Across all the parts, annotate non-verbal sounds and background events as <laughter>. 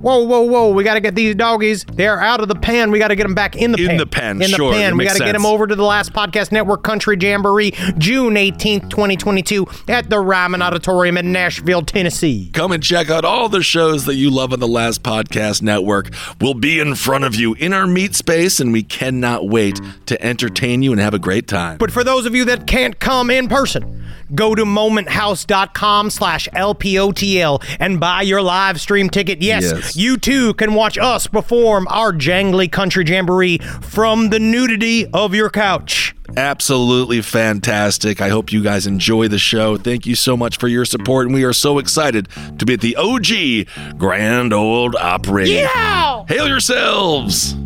Whoa, whoa, whoa. We got to get these doggies. They're out of the pen. We got to get them back in the pan. In pen. the pen, In the sure, pen. that We got to get them over to the Last Podcast Network Country Jamboree, June 18th, 2022, at the Ryman Auditorium in Nashville, Tennessee. Come and check out all the shows that you love on the Last Podcast Network. We'll be in front of you in our meet space, and we cannot wait to entertain you and have a great time. But for those of you that can't come in person, go to momenthouse.com slash LPOTL and buy your live stream ticket. Yes, Yes. You too can watch us perform our jangly country jamboree from the nudity of your couch. Absolutely fantastic. I hope you guys enjoy the show. Thank you so much for your support, and we are so excited to be at the OG Grand Ole Opry. Yeah! Hail yourselves!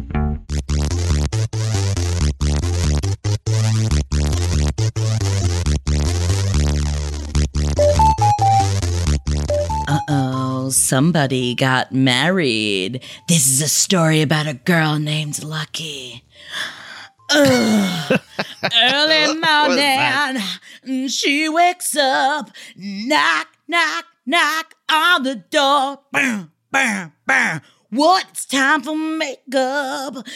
Somebody got married. This is a story about a girl named Lucky. Ugh. <laughs> Early morning, she wakes up, knock, knock, knock on the door. Bam, bam, bam. What? It's time for makeup.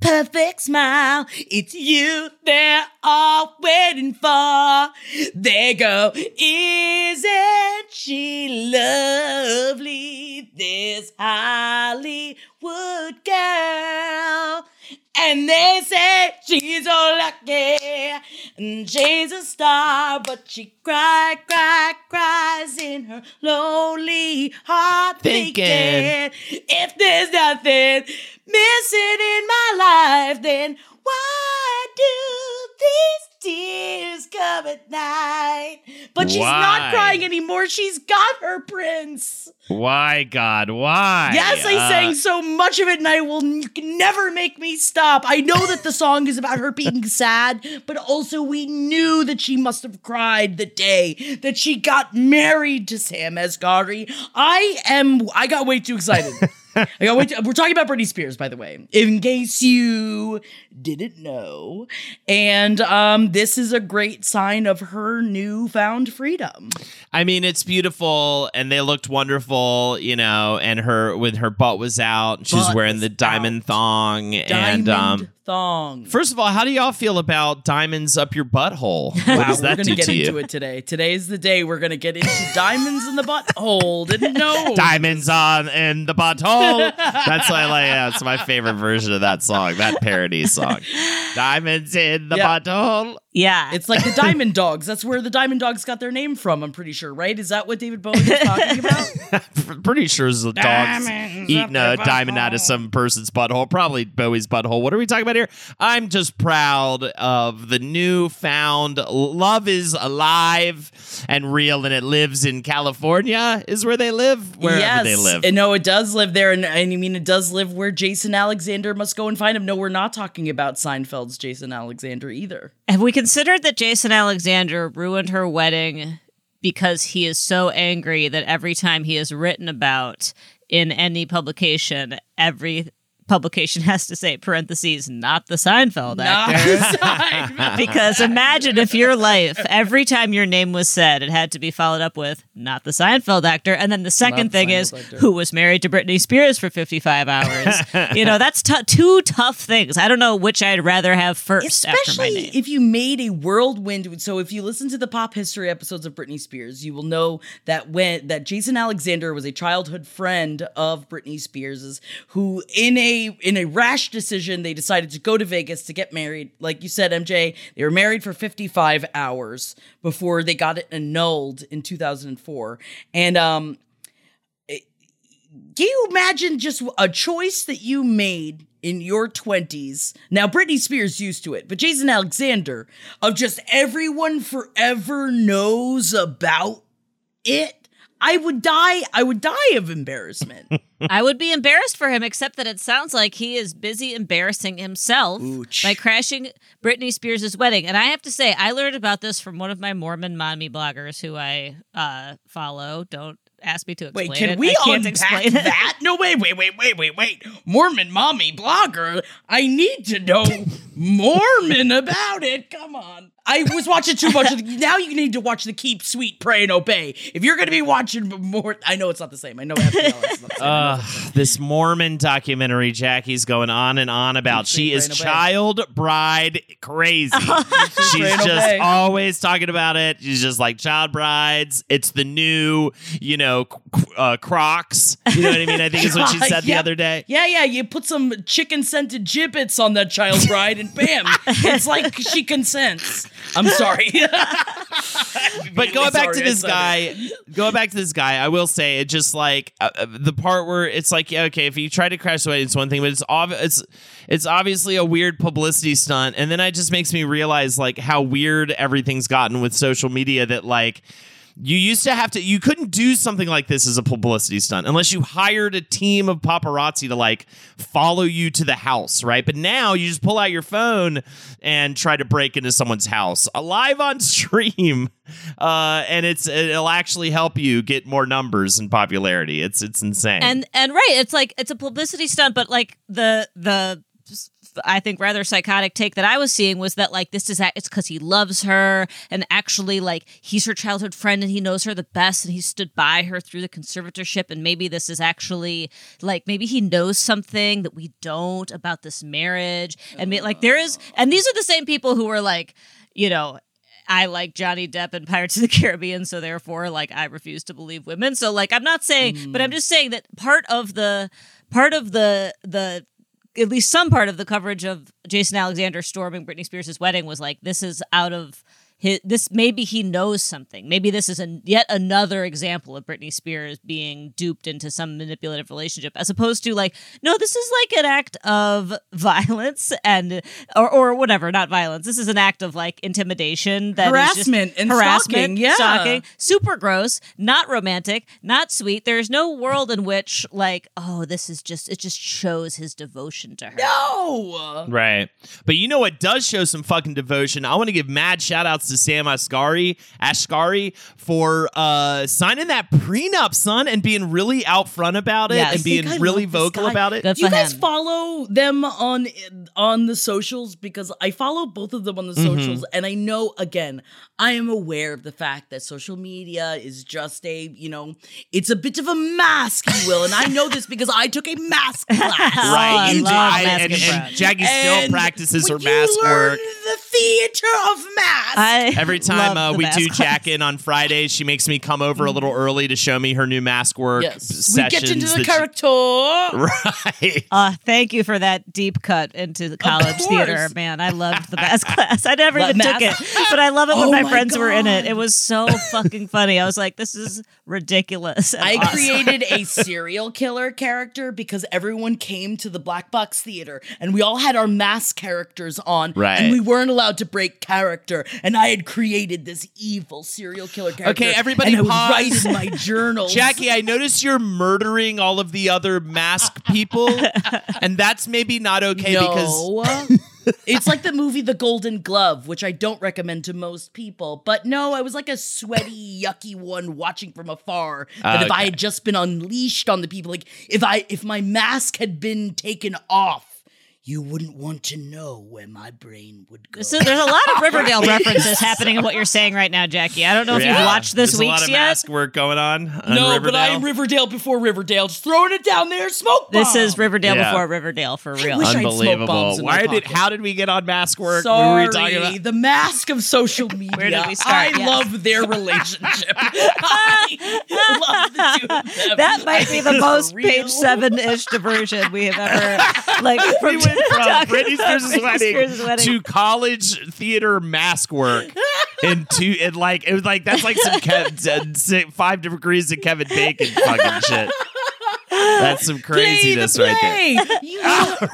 Perfect smile. It's you they're all waiting for. There go. Isn't she lovely? This Hollywood girl. And they say she's so lucky. And she's a star, but she cry, cry, cries in her lonely heart. Thinking. thinking if there's nothing missing in my life, then why do these tears come at night? But she's not crying anymore. She's got her prince. Why, God? Why? Yes, I Uh, sang so much of it, and I will n- never make me stop. I know that the song is about her being <laughs> sad, but also we knew that she must have cried the day that she got married to Sam Asghari. I am. I got way too excited. <laughs> Got way we're talking about Britney Spears, by the way, in case you didn't know. And um, this is a great sign of her newfound freedom. I mean, it's beautiful, and they looked wonderful, you know. And her when her butt was out, she's Butt wearing the diamond out. thong. Diamond and um, thong. first of all, how do y'all feel about diamonds up your butthole? What Wow, does we're gonna do get to into you? it today. Today's the day we're gonna get into <laughs> diamonds in the butthole. Didn't know. Diamonds on in the butthole. That's why like. That's my favorite version of that song. That parody song. <laughs> Diamonds in the Yeah. butthole. Yeah, it's like the Diamond Dogs. That's where the Diamond Dogs got their name from. I'm pretty sure, right? Is that what David Bowie was talking <laughs> about? <laughs> Pretty sure it's the dogs Diamonds eating a diamond out of some person's butthole. Probably Bowie's butthole. What are we talking about here? I'm just proud of the newfound love is alive and real, and it lives in California. Is where they live. Wherever yes, they live. And no, it does live there, and, and I mean it does live where Jason Alexander must go and find him. No, we're not talking about Seinfeld's Jason Alexander either. Have we considered that Jason Alexander ruined her wedding because he is so angry that every time he is written about in any publication, every publication has to say parentheses not the Seinfeld Not actor. the Seinfeld. <laughs> <laughs> because imagine if your life every time your name was said it had to be followed up with not the Seinfeld actor and then the second the thing Seinfeld is actor. who was married to Britney Spears for 55 hours. <laughs> you know, that's t- two tough things. I don't know which I'd rather have first after my Especially name. if you made a whirlwind. So if you listen to the pop history episodes of Britney Spears, you will know that when that Jason Alexander was a childhood friend of Britney Spears's, who in a in a rash decision they decided to go to Vegas to get married. Like you said, MJ, they were married for 55 hours before they got it annulled in 2004, and um. Can you imagine just a choice that you made in your 20s? Now, Britney Spears used to it, but Jason Alexander, of just everyone forever knows about it. I would die. I would die of embarrassment. <laughs> I would be embarrassed for him, except that it sounds like he is busy embarrassing himself Ooch. by crashing Britney Spears' wedding. And I have to say, I learned about this from one of my Mormon mommy bloggers who I uh, follow. Don't ask me to explain Wait, can it. we I can't unpack explain it. that? No, wait, wait, wait, wait, wait, wait. Mormon mommy blogger. I need to know <laughs> Mormon about it. Come on. I was watching too much of the, now you need to watch the Keep Sweet, Pray and Obey. If you're going to be watching more, I know it's not the same. I know FPL is not the same. <laughs> Uh, this Mormon documentary Jackie's going on and on about. Keep She is child bride crazy. <laughs> She's just always talking about it. She's just like child brides. It's the new, you know, uh, Crocs. You know what I mean? I think is what she <laughs> said the other day. Yeah, yeah. You put some chicken scented gibbets on that child bride, and bam, it's like she consents. I'm sorry. <laughs> <laughs> but going back to sorry this guy, going back to this guy, I will say it just like uh, uh, the part where it's like, yeah, okay, if you try to crash the wedding, it's one thing, but it's ob- it's it's obviously a weird publicity stunt, and then it just makes me realize like how weird everything's gotten with social media. That like. You used to have to, you couldn't do something like this as a publicity stunt unless you hired a team of paparazzi to like follow you to the house, right? But now you just pull out your phone and try to break into someone's house uh, live on <laughs> stream. Uh, and it's, it'll actually help you get more numbers and popularity. It's, it's insane. and and right it's like it's a publicity stunt but like the the I think rather psychotic take that I was seeing was that like this is a- it's because he loves her and actually like he's her childhood friend and he knows her the best and he stood by her through the conservatorship and maybe this is actually like maybe he knows something that we don't about this marriage and like there is and these are the same people who were like you know I like Johnny Depp and Pirates of the Caribbean, so therefore, like, I refuse to believe women. So, like, I'm not saying, but I'm mm. just saying that part of the part of the the at least some part of the coverage of Jason Alexander storming Britney Spears' wedding was like, this is out of his, this maybe he knows something. Maybe this is a, yet another example of Britney Spears being duped into some manipulative relationship, as opposed to like, no, this is like an act of <laughs> violence and or or whatever, not violence. This is an act of like intimidation, that is just Harassment and harassment, stalking, yeah. stalking, super gross, not romantic, not sweet. There's no world in which like, oh, this is just it just shows his devotion to her. no. Right. But you know what does show some fucking devotion? I want to give mad shout outs to Sam Asghari, Ashkari for uh, signing that prenup, son, and being really out front about it Yes. and being I really vocal about it. Good Do you guys him. follow them on on the socials because I follow both of them on the Mm-hmm. socials and I know again I am aware of the fact that social media is just a you know it's a bit of a mask you will and I know this because I took a mask <laughs> class Oh, right. I You love did- mask and, and and. Jackie still And practices her mask you learn work. the theater of mask I <laughs> Every time love uh, the we mask do class. Jack in on Fridays, she makes me come over a little early to show me her new mask work yes we sessions. get into the that she- character <laughs> right. Uh, thank you for that deep cut into the college course. theater, man. I loved the mask <laughs> class. I never What, even took it, mask? but I love it when Oh my my friends were in it. God. It was so fucking funny. I was like, this is ridiculous. and I awesome. created a serial killer character because everyone came to the Black Box Theater and we all had our mask characters on. Right. And we weren't allowed to break character. And I had created this evil serial killer character. Okay, everybody And I would pause. write in my <laughs> journal. Jackie, I notice you're murdering all of the other mask people, <laughs> and that's maybe not okay because <laughs> it's like the movie The Golden Glove, which I don't recommend to most people. But no, I was like a sweaty, yucky one watching from afar. That if I had just been unleashed on the people, like if I if my mask had been taken off, you wouldn't want to know where my brain would go. So there's a lot of Riverdale <laughs> references happening in what you're saying right now, Jackie. I don't know if Yeah. you've watched this There's a lot week's of yet. mask work going on. on no, Riverdale. but I am Riverdale before Riverdale. Just throwing it down there, smoke bomb. This is Riverdale Yeah. before Riverdale for real. wish I- I'd smoke Unbelievable. bombs Why did? How did we get on mask work? Sorry, What were we talking about? the mask of social media. <laughs> Where did we start? I Yes. love their relationship. <laughs> I love the two of them. That might be the most real. page seven ish diversion we have ever like from, we went <laughs> from Britney Spears' wedding, wedding. to college theater mask work. And two, and like it was like that's like some Kev, <laughs> uh, five degrees of Kevin Bacon fucking shit. That's some craziness right there. <laughs> You,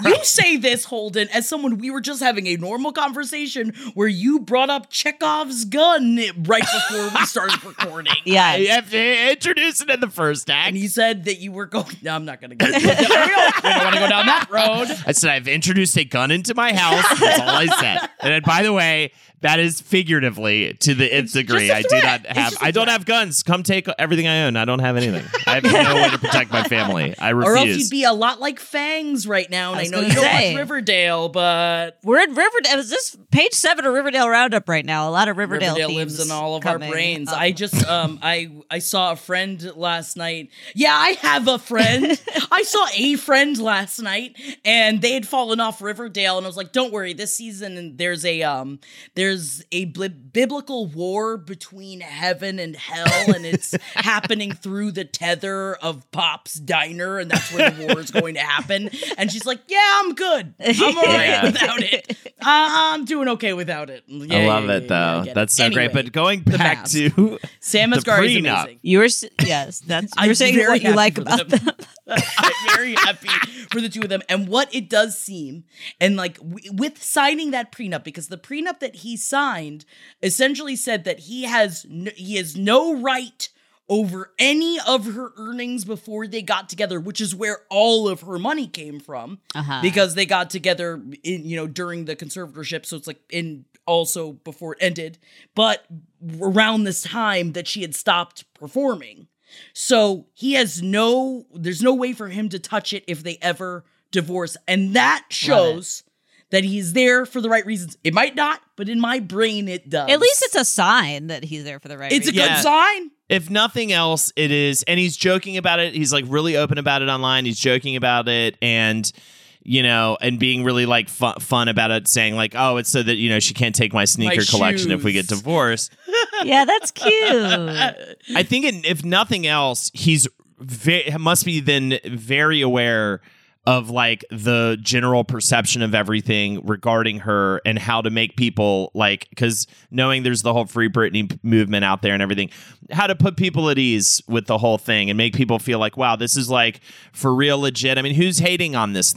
you say this, Holden, as someone we were just having a normal conversation where you brought up Chekhov's gun right before we started recording. <laughs> yeah. You have to introduce it in the first act. And he said that you were going. No, I'm not going to go. <laughs> We don't want to go down that road. I said I've introduced a gun into my house. That's all I said. And then, by the way, that is figuratively to the nth degree. I do not have. just a I don't have guns. Come take everything I own. I don't have anything. <laughs> I have no way to protect my family. I refuse. Or else you'd be a lot like Fangs right now. And I I, know you don't watch Riverdale, but We're in Riverdale. Is this page seven of Riverdale Roundup right now? A lot of Riverdale, Riverdale lives in all of our brains. up. I just um I I saw a friend last night. Yeah, I have a friend. <laughs> I saw a friend last night and they had fallen off Riverdale and I was like, "Don't worry, this season there's a um there's a bli- biblical war between heaven and hell and it's <laughs> happening through the tether of Pop's diner and that's where the war is going to happen." And she's like, "Yeah, I'm good. I'm all right Yeah. without it. Uh, I'm doing okay without it." I love yeah, it though. I it. That's so great. But going back mask. to Sam the Asghari is amazing. You were yes, that's you I'm were saying what you like about them. them. I'm <laughs> very happy for the two of them. And what it does seem and like w- with signing that prenup because the prenup that he signed essentially said that he has no, he has no right over any of her earnings before they got together which is where all of her money came from Uh-huh. because they got together in you know during the conservatorship. So it's like in also before it ended but around this time that she had stopped performing so he has no, there's no way for him to touch it if they ever divorce. And that shows that he's there for the right reasons. It might not, but in my brain, it does. At least it's a sign that he's there for the right it's a good Yeah. sign. if nothing else, it is, and he's joking about it. He's like really open about it online. He's joking about it, and you know, and being really like fu- fun about it, saying like, "Oh, it's so that you know she can't take my sneaker collection if we get shoes. divorced." <laughs> yeah, that's cute. I think, in, if nothing else, he's ve- must be then very aware of like the general perception of everything regarding her and how to make people like because knowing there's the whole free Britney movement out there and everything, how to put people at ease with the whole thing and make people feel like, wow, this is like for real legit. I mean, who's hating on this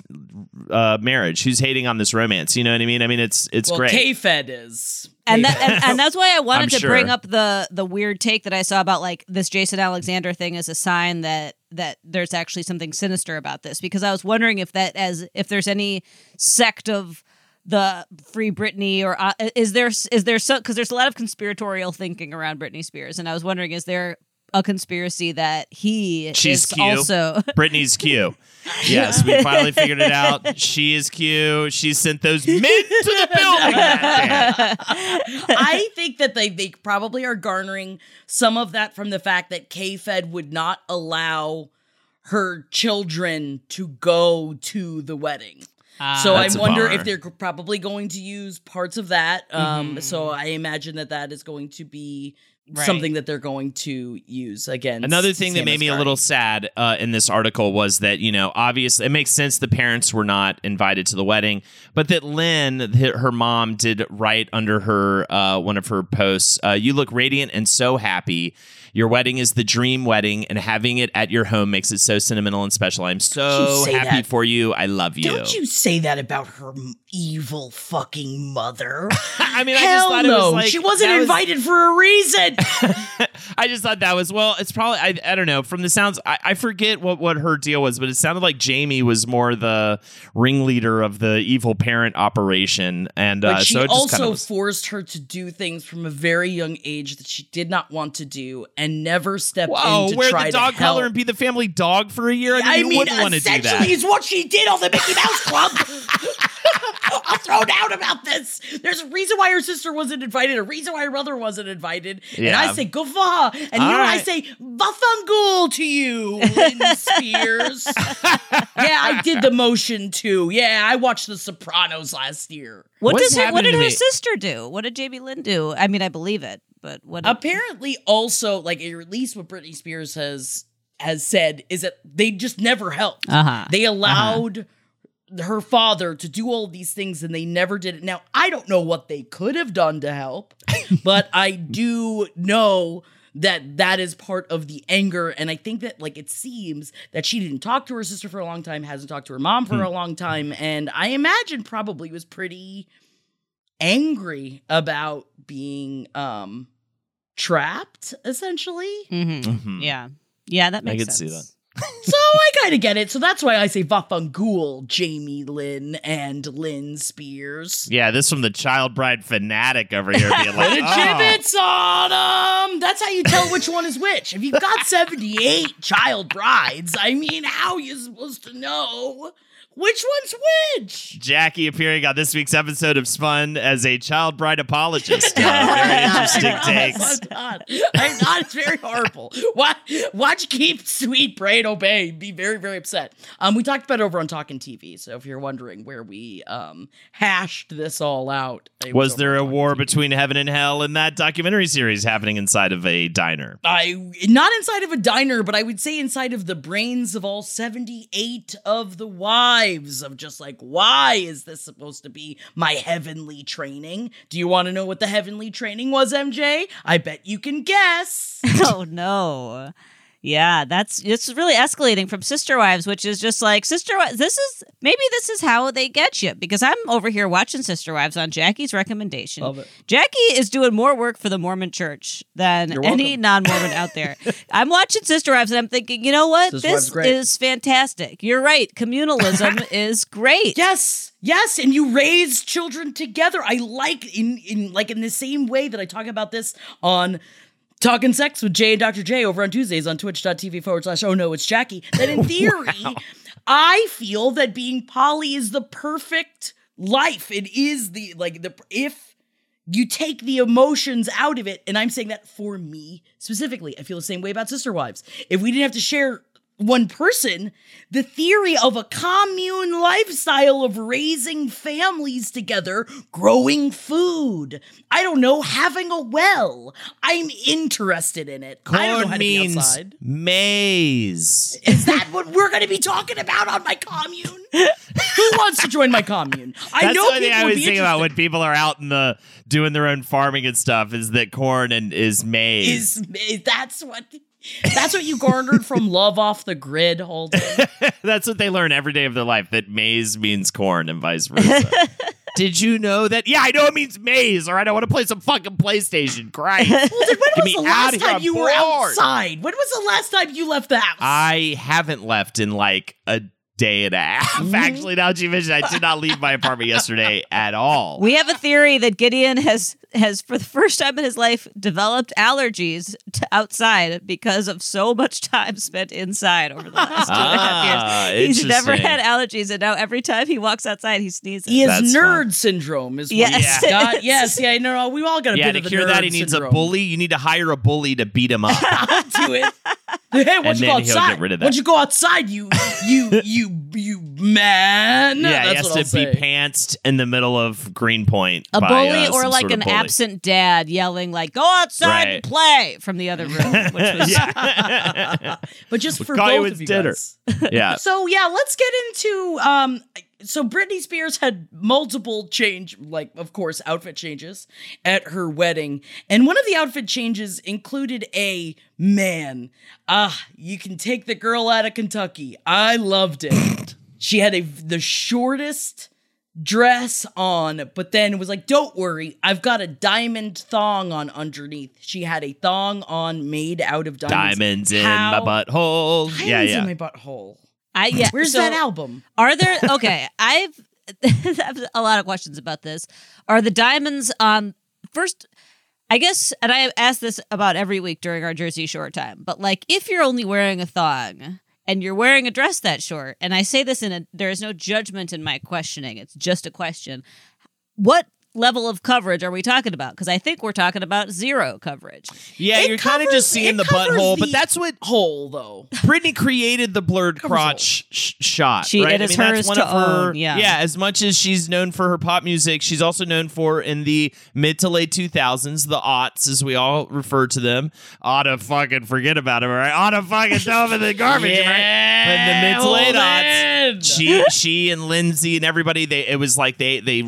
uh, marriage? Who's hating on this romance? You know what I mean? I mean, it's it's well, great. K-Fed is. and, that, and and that's why I wanted I'm to sure. bring up the the weird take that I saw about like this Jason Alexander thing as a sign that that there's actually something sinister about this because I was wondering if that as if there's any sect of the free Britney or uh, is there is there so because there's a lot of conspiratorial thinking around Britney Spears and I was wondering is there a conspiracy that he She's is Q. also <laughs> Britney's Q. Yes, we <laughs> finally figured it out. She is Q. She sent those men to the building. I think that they, they probably are garnering some of that from the fact that K-Fed would not allow her children to go to the wedding. so I wonder if they're probably going to use parts of that. Um, Mm-hmm. So I imagine that that is going to be Right. something that they're going to use again. Another thing that made me a little sad uh, in this article was that, you know, obviously it makes sense the parents were not invited to the wedding, but that Lynn, her mom, did write under her uh, one of her posts, uh, You look radiant and so happy. Your wedding is the dream wedding, and having it at your home makes it so sentimental and special. I'm so Don't you say happy that. for you. I love you. Don't you say that about her m- evil fucking mother. <laughs> I mean, I just thought no. it was like she wasn't that was- invited for a reason. <laughs> I just thought that was well. It's probably I, I don't know. From the sounds, I, I forget what what her deal was, but it sounded like Jamie was more the ringleader of the evil parent operation, and uh, she so it also kind of was, forced her to do things from a very young age that she did not want to do and never stepped whoa, in to wear try the dog collar and be the family dog for a year. I mean, I you mean, wouldn't want to do essentially, that. is what she did on the Mickey Mouse Club. <laughs> <laughs> I'll throw down about this. There's a reason why her sister wasn't invited, a reason why her brother wasn't invited. And I say, good for her. And All you know, I right. say, Vafangool to you, Lynn Spears. <laughs> yeah, I did the motion too. Yeah, I watched The Sopranos last year. What What's does her, what did her me? sister do? What did Jamie Lynn do? I mean, I believe it, but what? Did, apparently also like at least what Britney Spears has has said is that they just never helped. Uh-huh. They allowed her father to do all these things and they never did it. Now, I don't know what they could have done to help, <laughs> but I do know that that is part of the anger and I think that like it seems that she didn't talk to her sister for a long time, hasn't talked to her mom for a long time and I imagine probably was pretty angry about being um trapped essentially. Mhm. Mhm. Yeah, yeah, that makes I could sense. see that. So I kind of get it. So that's why I say Vafangool, Jamie Lynn and Lynn Spears. Yeah, this from the child bride fanatic over here being like, <laughs> a oh. gibbets on them. That's how you tell which one is which. If you've got 78 child brides, I mean, how are you supposed to know which one's which? Jackie appearing on this week's episode of Spun as a child bride apologist. Uh, <laughs> very interesting I'm takes. not. I'm not. It's very horrible. Why? Why'd keep sweet brain obey? Be very, very upset. Um, we talked about it over on Talking TV. So if you're wondering where we um hashed this all out, it Was there a war TV. between heaven and hell in that documentary series happening inside of a diner? I not inside of a diner, but I would say inside of the brains of all 78 of the wives of just like, why is this supposed to be my heavenly training? Do you want to know what the heavenly training was, MJ? I bet you can guess. <laughs> oh no. Yeah, that's it's really escalating from Sister Wives, which is just like Sister Wives. This is maybe this is how they get you because I'm over here watching Sister Wives on Jackie's recommendation. Love it. Jackie is doing more work for the Mormon Church than any non-Mormon out there. <laughs> I'm watching Sister Wives and I'm thinking, you know what? Sister this is fantastic. You're right. Communalism <laughs> is great. Yes, yes, and you raise children together. I like in in like in the same way that I talk about this on Talking Sex with Jay and Dr. J over on Tuesdays on twitch.tv forward slash oh no, it's Jackie. That in <laughs> theory, I feel that being poly is the perfect life. It is the like the if you take the emotions out of it, and I'm saying that for me specifically, I feel the same way about Sister Wives. If we didn't have to share one person, the theory of a commune lifestyle of raising families together, growing food, I don't know, having a well, I'm interested in it. I don't know how Corn to be means outside. maze. Is that what we're going to be talking about on my commune? Who wants to join my commune? I That's know people thing I would was thinking about when people are out in the doing their own farming and stuff. Is that corn and is maize? Is is- that's what that's what you garnered from love off the grid, Holden. <laughs> That's what they learn every day of their life. That maize means corn and vice versa. <laughs> Did you know that? Yeah, I know it means maize. All right, I want to play some fucking PlayStation. Christ. Holden, when was the last time I'm you were outside? When was the last time you left the house? I haven't left in like a day and a half. Actually, now that you mention, it, I did not leave my apartment <laughs> yesterday at all. We have a theory that Gideon has has for the first time in his life developed allergies to outside because of so much time spent inside over the last two and Ah, years. He's never had allergies, and now every time he walks outside, he sneezes. he has That's nerd fun. syndrome, is what Yes. he's got. <laughs> Yes, yeah, no, no, we all got a yeah, bit to of the cure that, nerd he needs syndrome. a bully. You need to hire a bully to beat him up. I'll <laughs> Do it. Hey, And you go outside? get rid of Why don't you go outside, you, you, <laughs> you, you man? yeah, That's he has to I'll be say. pantsed in the middle of Greenpoint. a by, bully uh, or like sort of an bully. absent dad yelling like "Go outside and play" from the other room, which <laughs> was yeah. <laughs> But just for call you both of you dinner. guys. yeah. So yeah, let's get into um so Britney Spears had multiple change, like of course, outfit changes at her wedding, and one of the outfit changes included a man. Ah, you can take the girl out of Kentucky. I loved it. <laughs> she had a the shortest dress on, but then was like, "Don't worry, I've got a diamond thong on underneath." She had a thong on made out of diamonds. Diamonds in my butthole. Diamonds yeah, yeah. in my butthole. I yeah. Where's so that album? Are there okay? <laughs> I've <laughs> have a lot of questions about this. Are the diamonds on first? I guess, and I asked this about every week during our Jersey Shore time. But like, if you're only wearing a thong and you're wearing a dress that short, and I say this in a, there is no judgment in my questioning. It's just a question. What level of coverage are we talking about? Because I think we're talking about zero coverage. Yeah, It you're kind of just seeing the butthole, but that's what hole though. Britney created the blurred crotch sh- shot. She- right? it is hers to own, yeah. yeah. As much as she's known for her pop music, she's also known for in the mid to late 2000s, the aughts, as we all refer to them. Ought to fucking forget about them, right? Ought to fucking throw them in the <laughs> garbage, right? But in the mid to late aughts, she she and Lindsay and everybody, they it was like they they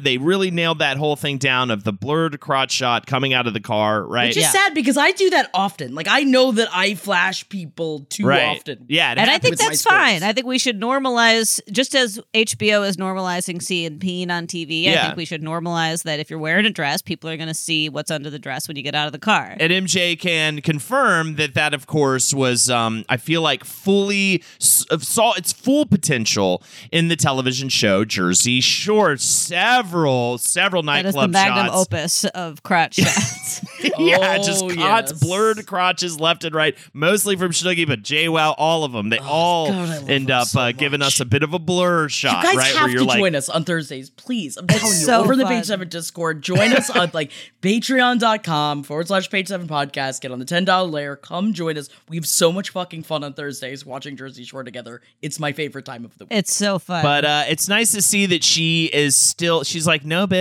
they really nailed that whole thing down of the blurred crotch shot coming out of the car, right? Which is sad because I do that often. Like I know that I flash people too right. often. Yeah, it and I think that's fine. I think we should normalize, just as HBO is normalizing seeing peen on TV. I think we should normalize that if you're wearing a dress, people are going to see what's under the dress when you get out of the car. And MJ can confirm that that, of course, was um, I feel like fully saw its full potential in the television show Jersey Shore. Several, several that is the magnum shots. opus of crotch <laughs> shots. <laughs> yeah, Oh, just yes. cots, blurred crotches left and right, mostly from Snooki, but JWoww, all of them. They all Oh, God, end up so uh, giving us a bit of a blur shot, You guys right? have Where you're to like, join us on Thursdays, please. I'm telling you, so over the. Page Seven Discord, join us on like <laughs> patreon.com forward slash Page Seven Podcast. Get on the ten dollar layer. Come join us. We have so much fucking fun on Thursdays watching Jersey Shore together. It's my favorite time of the week. it's so fun. But uh, it's nice to see that she is still. She's like, no, bitch.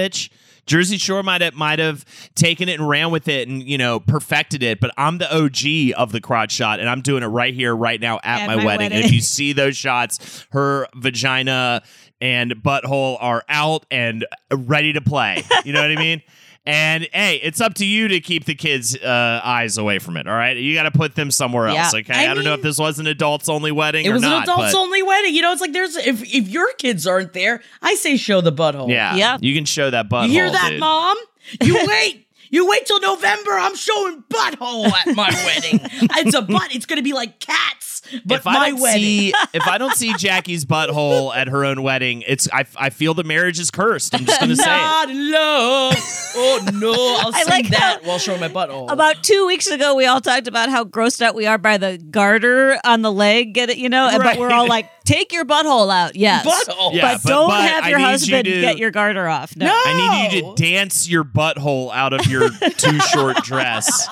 Jersey Shore might have might have taken it and ran with it and you know perfected it, but I'm the OG of the crotch shot, and I'm doing it right here, right now at, At my, my wedding. And wedding. if you see those shots, her vagina and butthole are out and ready to play. You know what I mean? <laughs> And hey, it's up to you to keep the kids' uh, eyes away from it. All right, you got to put them somewhere else. Yeah. Okay, I, I don't know if this was an adults only wedding or something. it or was not. an adults but- only wedding. You know, it's like there's if if your kids aren't there, I say show the butthole. Yeah, Yeah. You can show that butthole. You hear that, dude. mom? You <laughs> wait. You wait till November. I'm showing butthole at my <laughs> wedding. It's a butt. It's gonna be like cats, but if I my don't wedding. see <laughs> if I don't see Jackie's butthole at her own wedding, it's I, I feel the marriage is cursed. I'm just gonna say it. Not in love. Oh no! <laughs> I'll I sing like that how- while showing my butthole. about two weeks ago, we all talked about how grossed out we are by the garter on the leg. Get it? You know, and but we're all like, take your butthole out. Yes, Butthole. Yeah, but, but- don't but have your need you husband to- get your garter off. No. No. I need you to dance your butthole out of your too short dress.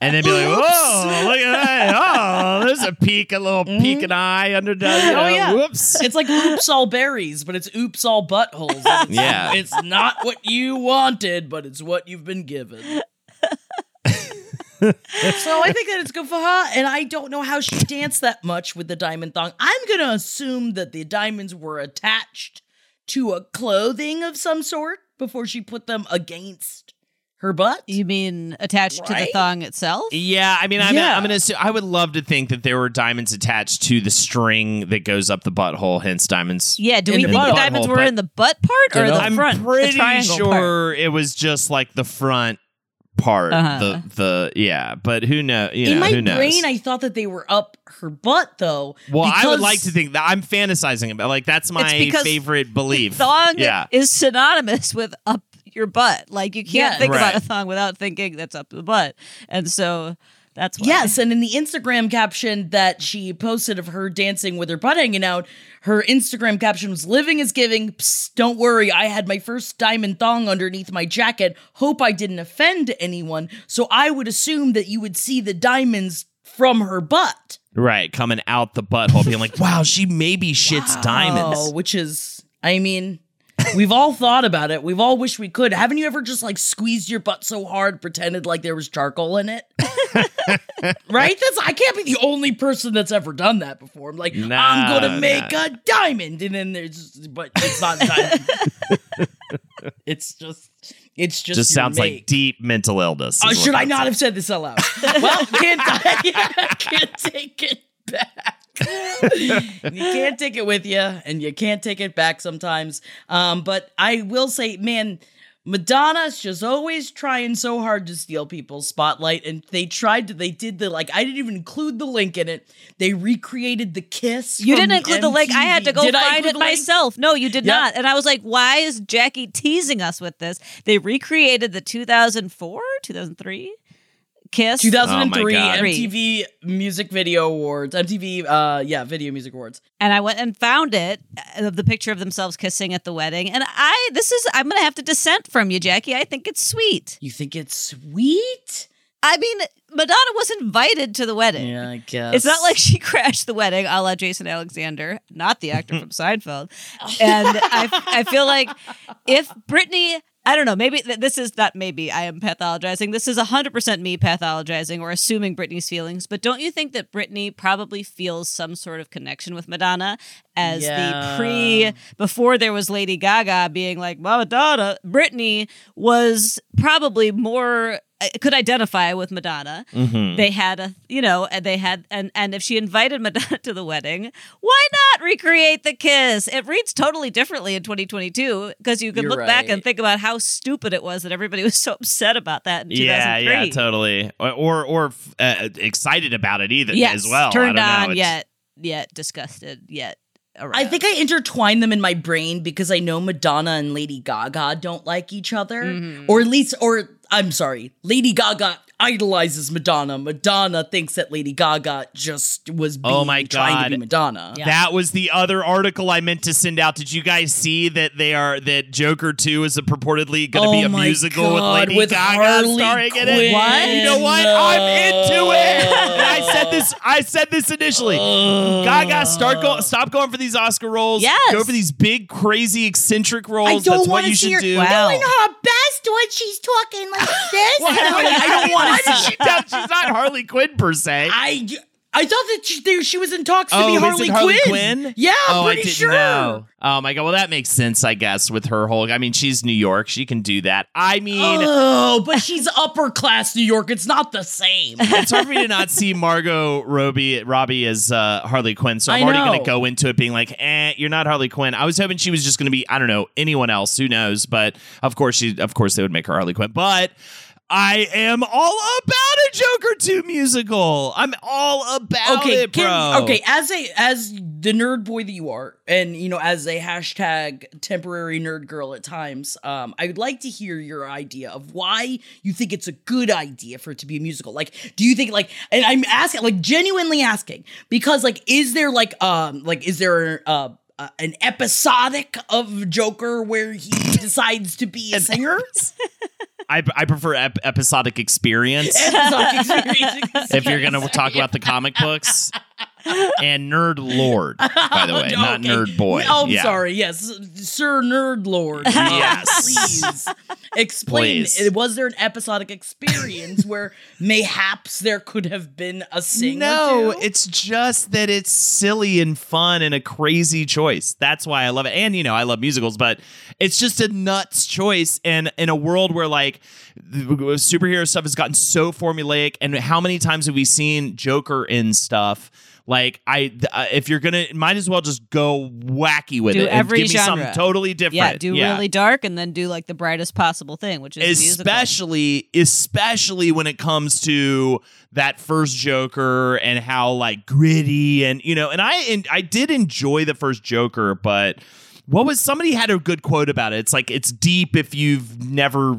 And then be like, oh, look at that. Oh, there's a peek, a little peek an eye under the. Mm-hmm. Oh yeah. Whoops. It's like oops all berries, but it's oops all buttholes. It's, Yeah. It's not what you wanted, but it's what you've been given. so I think that it's good for her, and I don't know how she danced that much with the diamond thong. I'm gonna assume that the diamonds were attached to a clothing of some sort before she put them against her butt. You mean attached to the thong itself? Yeah, I mean, I'm, Yeah. I'm gonna. Assume, I would love to think that there were diamonds attached to the string that goes up the butthole. Hence, diamonds. Yeah. Do we think the diamonds were in the butt part or the I'm front? the pretty sure part? it was just like the front part. Uh-huh. The the yeah, but who knows? You In my who knows? brain, I thought that they were up her butt, though. well, I would like to think that I'm fantasizing about. Like that's my favorite belief. Thong Yeah. is synonymous with up your butt. Like you can't Yeah. think about a thong without thinking that's up the butt. And so that's why. Yes, and in the Instagram caption that she posted of her dancing with her butt hanging out, her Instagram caption was "Living is giving. Psst, don't worry, I had my first diamond thong underneath my jacket. Hope I didn't offend anyone. So I would assume that you would see the diamonds from her butt. Right, coming out the butthole, being like, <laughs> "Wow, she maybe shits Oh, diamonds." which is, I mean, We've all thought about it. We've all wished we could. Haven't you ever just like squeezed your butt so hard, pretended like there was charcoal in it? <laughs> right? That's I can't be the only person that's ever done that before. I'm like, I'm gonna make nah. a diamond, and then there's, but it's not diamond. <laughs> it's just, it's just. Just sounds like deep mental illness. Uh, should I not sounds- have said this out loud? <laughs> well, can't I can't take it back. <laughs> you can't take it with you, and you can't take it back sometimes. Um, but I will say, man. Madonna's just always trying so hard to steal people's spotlight, and they tried to. They did the like. I didn't even include the link in it. They recreated the kiss. You didn't include the link. I had to go Did find it myself. No, you did Yep. not. And I was like, why is Jackie teasing us with this? They recreated the 2004, 2003 Kiss. 2003 Oh. MTV Music Video Awards. MTV, uh, yeah, Video Music Awards. and I went and found it uh, the picture of themselves kissing at the wedding. And I, this is, I'm going to have to dissent from you, Jackie. I think it's sweet. You think it's sweet? I mean, Madonna was invited to the wedding. Yeah, I guess. It's not like she <laughs> crashed the wedding a la Jason Alexander, not the actor <laughs> from Seinfeld. And I, I feel like if Britney, I don't know, maybe th- this is that maybe I am pathologizing. This is 100% me pathologizing or assuming Britney's feelings. But don't you think that Britney probably feels some sort of connection with Madonna as Yeah. the pre, before there was Lady Gaga being like, Madonna, Britney was probably more. Could identify with Madonna. Mhm. They had a, you know, and they had, and and if she invited <laughs> Madonna to the wedding, why not recreate the kiss? It reads totally differently in 2022 because you can You're look back and think about how stupid it was that everybody <laughs> was so upset about that in Yeah, 2003. yeah, totally. Or or, or uh, excited about it either Yes, as well. turned I don't know. on It's- yet, yet disgusted, yet. Around. I think I intertwine them in my brain because I know Madonna and Lady Gaga don't like each other, Mm-hmm. or at least, or I'm sorry, Lady Gaga idolizes Madonna. Madonna thinks that Lady Gaga just was oh being, Oh my trying to be Madonna. That was the other article I meant to send out. Did you guys see that they are that Joker Two is a purportedly going to be Oh a my musical with God, Lady with Gaga Harley starring in it? What? You know what? I'm into it. I said this. I said this initially. Gaga, start go, stop going for these Oscar roles. Yes. go for these big, crazy, eccentric roles. I don't That's what you see should her do. Wow. doing her best when she's talking like <laughs> this. I don't want <laughs> see. see. She's not Harley Quinn per se. I I thought that she, she was in talks to oh, be is Harley, it Harley Quinn. Quinn? Yeah, oh, pretty I didn't sure. know. Oh my god. Well, that makes sense, I guess, with her whole. I mean, she's New York. She can do that. I mean, Oh, but she's upper class New York. It's not the same. <laughs> it's hard for me to not see Margot Robbie, Robbie as uh, Harley Quinn. So I'm I already going to go into it being like, eh, you're not Harley Quinn. I was hoping she was just going to be, I don't know, anyone else. Who knows? But of course, she, of course, they would make her Harley Quinn. But I am all about a Joker 2 musical. I'm all about okay, it, bro. can- okay. As a as the nerd boy that you are, and you know, as a hashtag temporary nerd girl at times, um, I would like to hear your idea of why you think it's a good idea for it to be a musical. Like, do you think like, and I'm asking, like, genuinely asking, because like, is there like, um, like, is there uh uh, an episodic of Joker where he <laughs> decides to be a singer? <laughs> I, I prefer ep- episodic experience. Episodic experience. if you're going to talk about the comic books. <laughs> And Nerd Lord, by the <laughs> way, not Okay. Nerd Boy. Oh, I'm Yeah. sorry. Yes, Sir Nerd Lord. <laughs> Yes. Please explain. Please. Was there an episodic experience <laughs> where mayhaps there could have been a sing? No, or two? it's just that it's silly and fun and a crazy choice. That's why I love it. And you know, I love musicals, but it's just a nuts choice. And in a world where like the superhero stuff has gotten so formulaic, and how many times have we seen Joker in stuff? Like I, uh, if you're gonna, might as well just go wacky with Do it and every give me genre. something totally different. Yeah, do really dark and then do like the brightest possible thing, which is especially especially when it comes to that first joker and how like gritty and you know and i and i did enjoy the first joker but what was somebody had a good quote about it it's like it's deep if you've never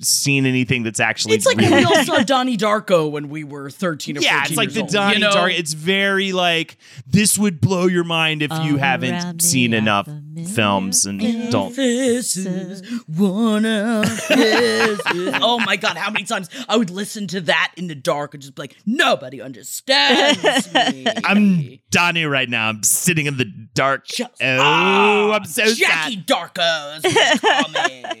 seen anything that's actually. It's like really we all saw <laughs> Donnie Darko when we were 13 or 14 yeah, it's like the old, Donnie you know? Darko. It's very like this would blow your mind if you All haven't seen enough films and don't. This is one of <laughs> this Oh my god, how many times I would listen to that in the dark and just be like, nobody understands <laughs> me. I'm Donnie right now. I'm sitting in the dark. Just- oh, Ah, I'm so Jackie sad. Darko is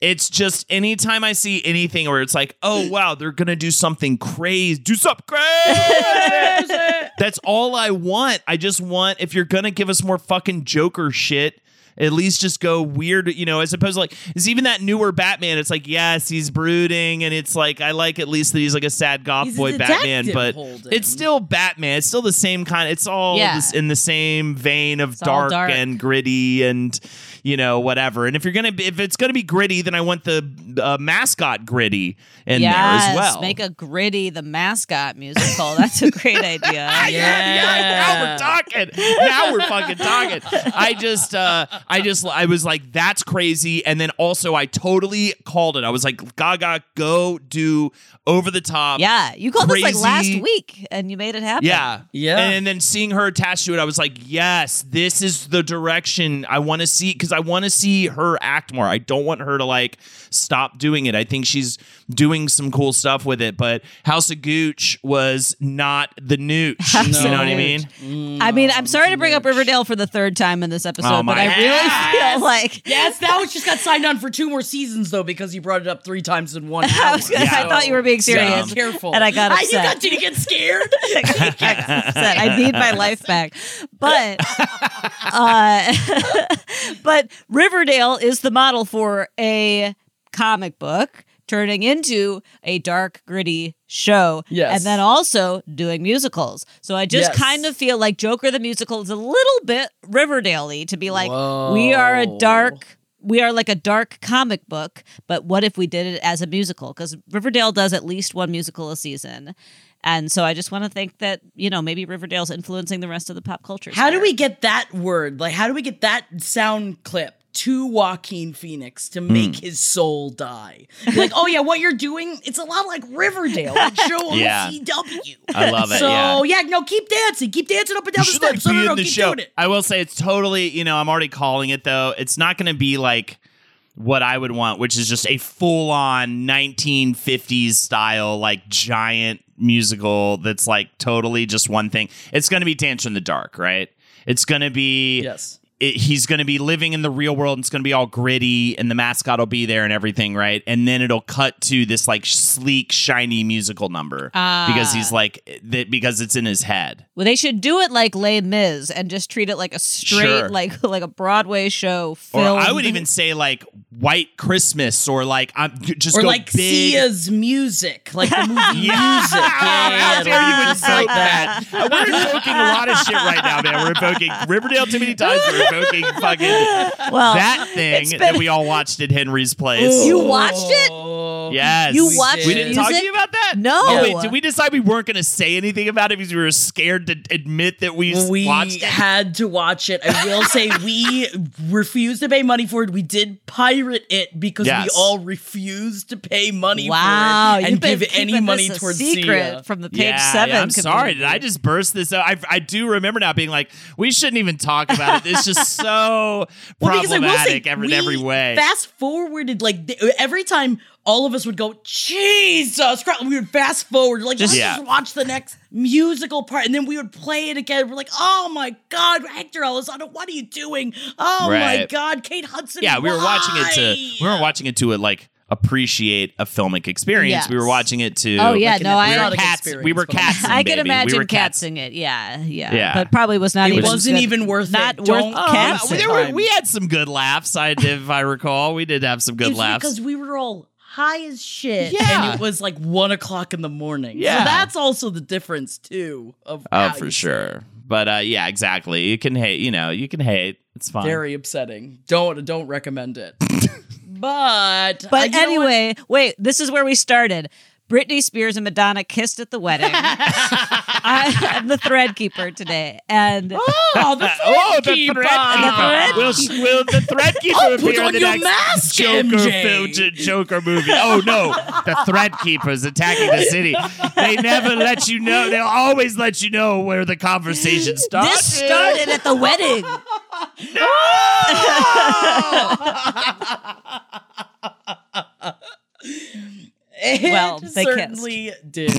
It's just anytime I see anything where it's like, oh <clears throat> wow, they're gonna do something crazy, do something crazy. <laughs> That's all I want. I just want if you're gonna give us more fucking Joker shit. At least just go weird, you know, as opposed to like, is even that newer Batman? It's like, yes, he's brooding, and it's like, I like at least that he's like a sad goth He's boy Batman, but Holden. it's still Batman. It's still the same kind. It's all Yeah. this, in the same vein of dark, dark. and gritty and you know whatever. And if you're gonna be, if it's gonna be gritty, then I want the uh, mascot gritty in yes, there as well. make a gritty the mascot musical. That's a great <laughs> idea. yeah, yeah, now we're talking. Now we're fucking talking. I just, uh, I just, I was like, that's crazy. And then also, I totally called it. I was like, Gaga, go do over the top. Yeah, you called this like last week, and you made it happen. Yeah. Yeah. And then seeing her attached to it, I was like, yes, this is the direction I want to see because I want to see her act more. I don't want her to like stop doing it. I think she's doing some cool stuff with it, but House of Gooch was not the newt. You know what I mean? I mean, I'm sorry to bring up Riverdale for the third time in this episode, Oh, but my I really ass. feel like Yes, that was just got signed on for two more seasons though because you brought it up three times in one hour. <laughs> I, was gonna, I thought you were being serious. So careful. and I got upset. you got you to get scared. <laughs> I <laughs> upset. I need my life back. But uh, but Riverdale is the model for a comic book turning into a dark, gritty show. Yes. And then also doing musicals. So I just Yes. kind of feel like Joker the musical is a little bit Riverdale-y to be like, we are a dark we are like a dark comic book, but what if we did it as a musical? Because Riverdale does at least one musical a season. And so I just want to think that, you know, maybe Riverdale's influencing the rest of the pop culture. How do we get that word? Like, how do we get that sound clip to Joaquin Phoenix to hmm. make his soul die? Like, oh yeah, what you're doing, it's a lot like Riverdale, that show on Yeah. CW. I love it. So yeah. yeah. no, keep dancing, keep dancing up and down You the should like steps. No, no, no, in the keep show. doing it. I will say it's totally, you know, I'm already calling it though. It's not going to be like what I would want, which is just a full on 1950s style, like giant musical that's like totally just one thing. It's going to be Dancer in the Dark, right? It's going to be Yes. It, he's going to be living in the real world and it's going to be all gritty and the mascot will be there and everything right and then it'll cut to this like sleek shiny musical number because he's like that because it's in his head Well, they should do it like Les Mis and just treat it like a straight, Sure. like <laughs> like a Broadway show. or Filmed. I would even say like White Christmas or like I'm just Or go like big. Sia's music, like the movie <laughs> Yeah. music. <laughs> Yeah, yeah, How yeah, dare you like, insult just like that. that? Uh, We're invoking a lot of shit right now, man. We're invoking Riverdale too many times. We're fucking well, that thing been- that we all watched at Henry's place. You watched it? Oh. Yes. You We watched We did. didn't talk to you about that? No. Oh, wait, did we decide we weren't going to say anything about it because we were scared to admit that we, we watched it? We had to watch it. I will say we <laughs> refused to pay money for it. We did pirate it because Yes. we all refused to pay money Wow, for it and give any money this a towards secret Sia. from the page yeah, seven. yeah, I'm sorry. Did I just burst this out? I, I do remember now being like, we shouldn't even talk about it. It's just so <laughs> Well, because I will say, problematic every, every way. Fast forwarded like th- every time all of us would go, Jesus Christ, we would fast forward, like Just- just, Yeah. just watch the next musical part, and then we would play it again. We're like, oh my God, Hector Elizondo, what are you doing? Oh my God, Kate Hudson. yeah, we were watching it to we weren't watching it to it like appreciate a filmic experience. We were watching it to Oh, yeah, Like no, I- we were episodic cats. We were cats. I could imagine we were cats cats. sing it. Yeah, yeah, Yeah. But probably was not It even. wasn't good- even worth not it. worth Don't- cats. Oh, there were, we had some good laughs. I did if I recall, we did have some good It's laughs. because we were all high as shit. Yeah. And it was like one o'clock in the morning. Yeah. So that's also the difference too of Oh, for sure. But uh, yeah, exactly. You can hate. You know, you can hate. It's fine. Very upsetting. Don't don't recommend it. But uh, But you know what? anyway, wait, this is where we started. Britney Spears and Madonna kissed at the wedding. <laughs> I, I'm the thread keeper today. And Oh, the <laughs> Oh, the keeper. thread will, will the thread keeper Oh, put appear in on the your next mask, Joker MJ. film, Joker movie? Oh no, the thread keepers attacking the city. They never let you know. They'll always let you know where the conversation starts. this started at the wedding. <laughs> It Well, they certainly did.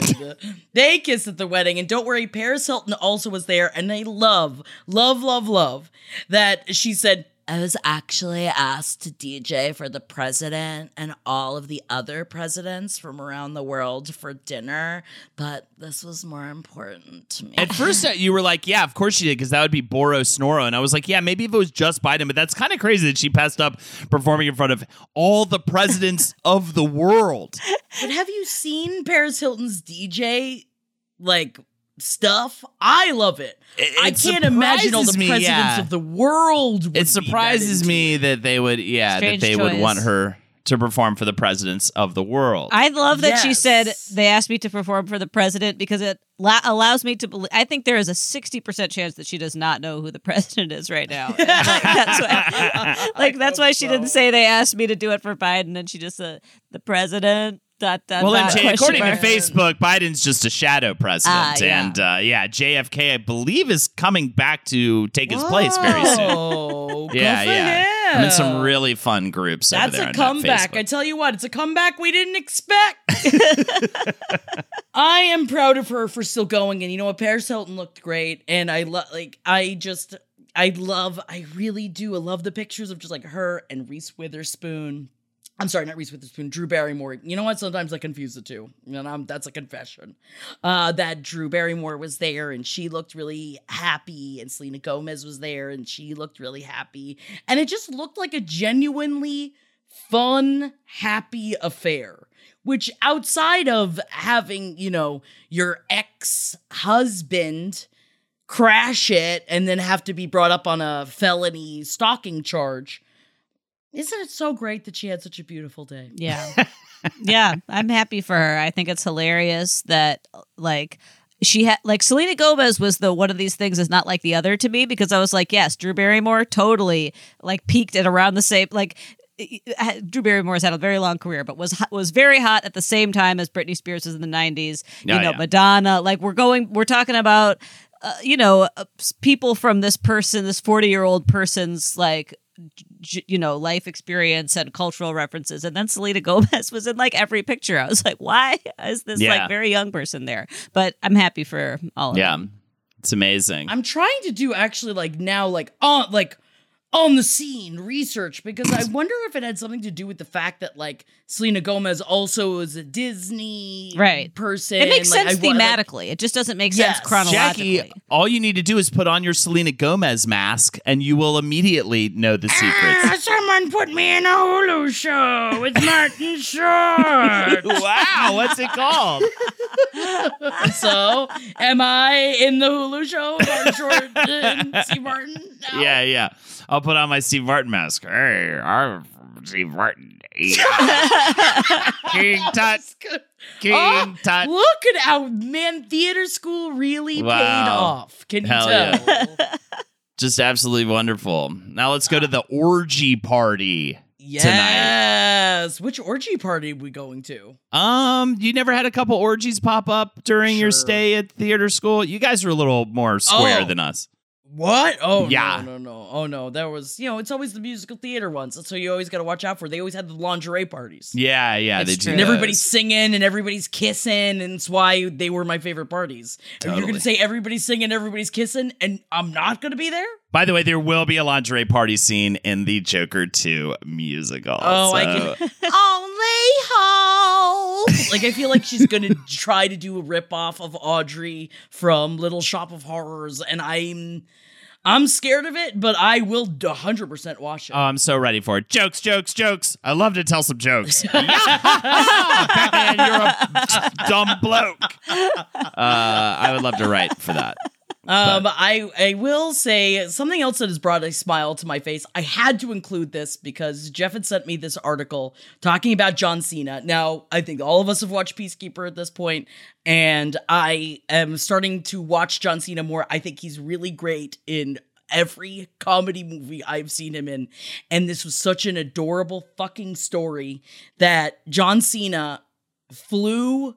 they kissed at the wedding, and don't worry, Paris Hilton also was there, and they love, love, love, love that she said. I was actually asked to DJ for the president and all of the other presidents from around the world for dinner, but this was more important to me. At first, uh, you were like, "Yeah, of course she did," because that would be Boros Snoro, and I was like, "Yeah, maybe if it was just Biden." But that's kind of crazy that she passed up performing in front of all the presidents <laughs> of the world. But have you seen Paris Hilton's DJ like stuff? I love it. It- I can't imagine all the surprises me, presidents yeah. of the world. Would It surprises into me that they would, yeah, Strange that they would want her to perform for the presidents of the world. I love that she said they asked me to perform for the president because it la- allows me to believe. I think there is a 60% chance that she does not know who the <laughs> president is right now. <laughs> Like, that's why, like, that's why she didn't say they asked me to do it for Biden and she just said the president. Dot, dot, well, dot, and according to. Facebook, Biden's just a shadow president, Ah, yeah. and uh, yeah, JFK, I believe, is coming back to take his place very soon. Oh, Yeah, yeah. I'm in some really fun groups. over That's a comeback. I tell you what, it's a comeback we didn't expect. <laughs> I am proud of her for still going, and you know what? Paris Hilton looked great, and I love like I just I love I really do. I love the pictures of just like her and Reese Witherspoon. I'm sorry, not Reese Witherspoon, Drew Barrymore. You know what? Sometimes I confuse the two, and I'm, that's a confession. Uh, that Drew Barrymore was there, and she looked really happy, and Selena Gomez was there, and she looked really happy, and it just looked like a genuinely fun, happy affair. Which outside of having, you know, your ex husband crash it and then have to be brought up on a felony stalking charge. Isn't it so great that she had such a beautiful day? Yeah. <laughs> yeah, I'm happy for her. I think it's hilarious that like she had like Selena Gomez was the one of these things is not like the other to me because I was like, yes, Drew Barrymore totally like peaked at around the same like uh, Drew Barrymore's had a very long career, but was was very hot at the same time as Britney Spears was in the '90s. You Oh, know, yeah. Madonna. Like we're going, we're talking about, uh, you know, uh, people from this person, this 40 year old person's like j- you know life experience and cultural references and then selena <laughs> gomez was in like every picture i was like why is this Yeah. like very young person there but i'm happy for all of them. Yeah, them it's amazing. I'm trying to do actually like now like on like on the scene research because I wonder if it had something to do with the fact that like Selena Gomez also is a Disney Right. person. it makes Like, sense I wa- like- thematically it just doesn't make Yes. sense chronologically Jackie, all you need to do is put on your Selena Gomez mask, and you will immediately know the secrets. Ah, someone put me in a Hulu show with Martin <laughs> Short. wow, what's it called? <laughs> so, am I in the Hulu show? Martin Short and Steve Martin? No. Yeah, yeah. I'll put on my Steve Martin mask. Hey, I'm Steve Martin. <laughs> King Tut. King Oh, Tut. Look at how man theater school really paid off. Can you Hell tell? yeah. Just absolutely wonderful. Now let's go to the orgy party. Yes. Yes. Which orgy party are we going to? Um, you never had a couple orgies pop up during your stay at theater school? You guys are a little more square Oh. than us. What? Oh Yeah. no, no, no. Oh no. There was, you know, it's always the musical theater ones. That's what you always got to watch out for. They always had the lingerie parties. Yeah, yeah, they do. true. And everybody's singing and everybody's kissing, and it's why they were my favorite parties. And You're gonna say everybody's singing, everybody's kissing, and I'm not gonna be there? By the way, there will be a lingerie party scene in the Joker 2 musical. Oh, I so- can <laughs> <laughs> only hope. Like I feel like she's gonna try to do a ripoff of Audrey from Little Shop of Horrors, and I'm I'm scared of it, but I will 100 percent watch it. Oh, I'm so ready for it. Jokes, jokes, jokes. I love to tell some jokes. <laughs> Batman, you're a dumb bloke. Uh, I would love to write for that. Um, I I will say something else that has brought a smile to my face. I had to include this because Jeff had sent me this article talking about John Cena. Now, I think all of us have watched Peacekeeper at this point, and I am starting to watch John Cena more. I think he's really great in every comedy movie I've seen him in. And this was such an adorable fucking story that John Cena flew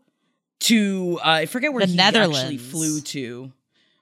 to uh, I forget where The he actually Netherlands. flew to.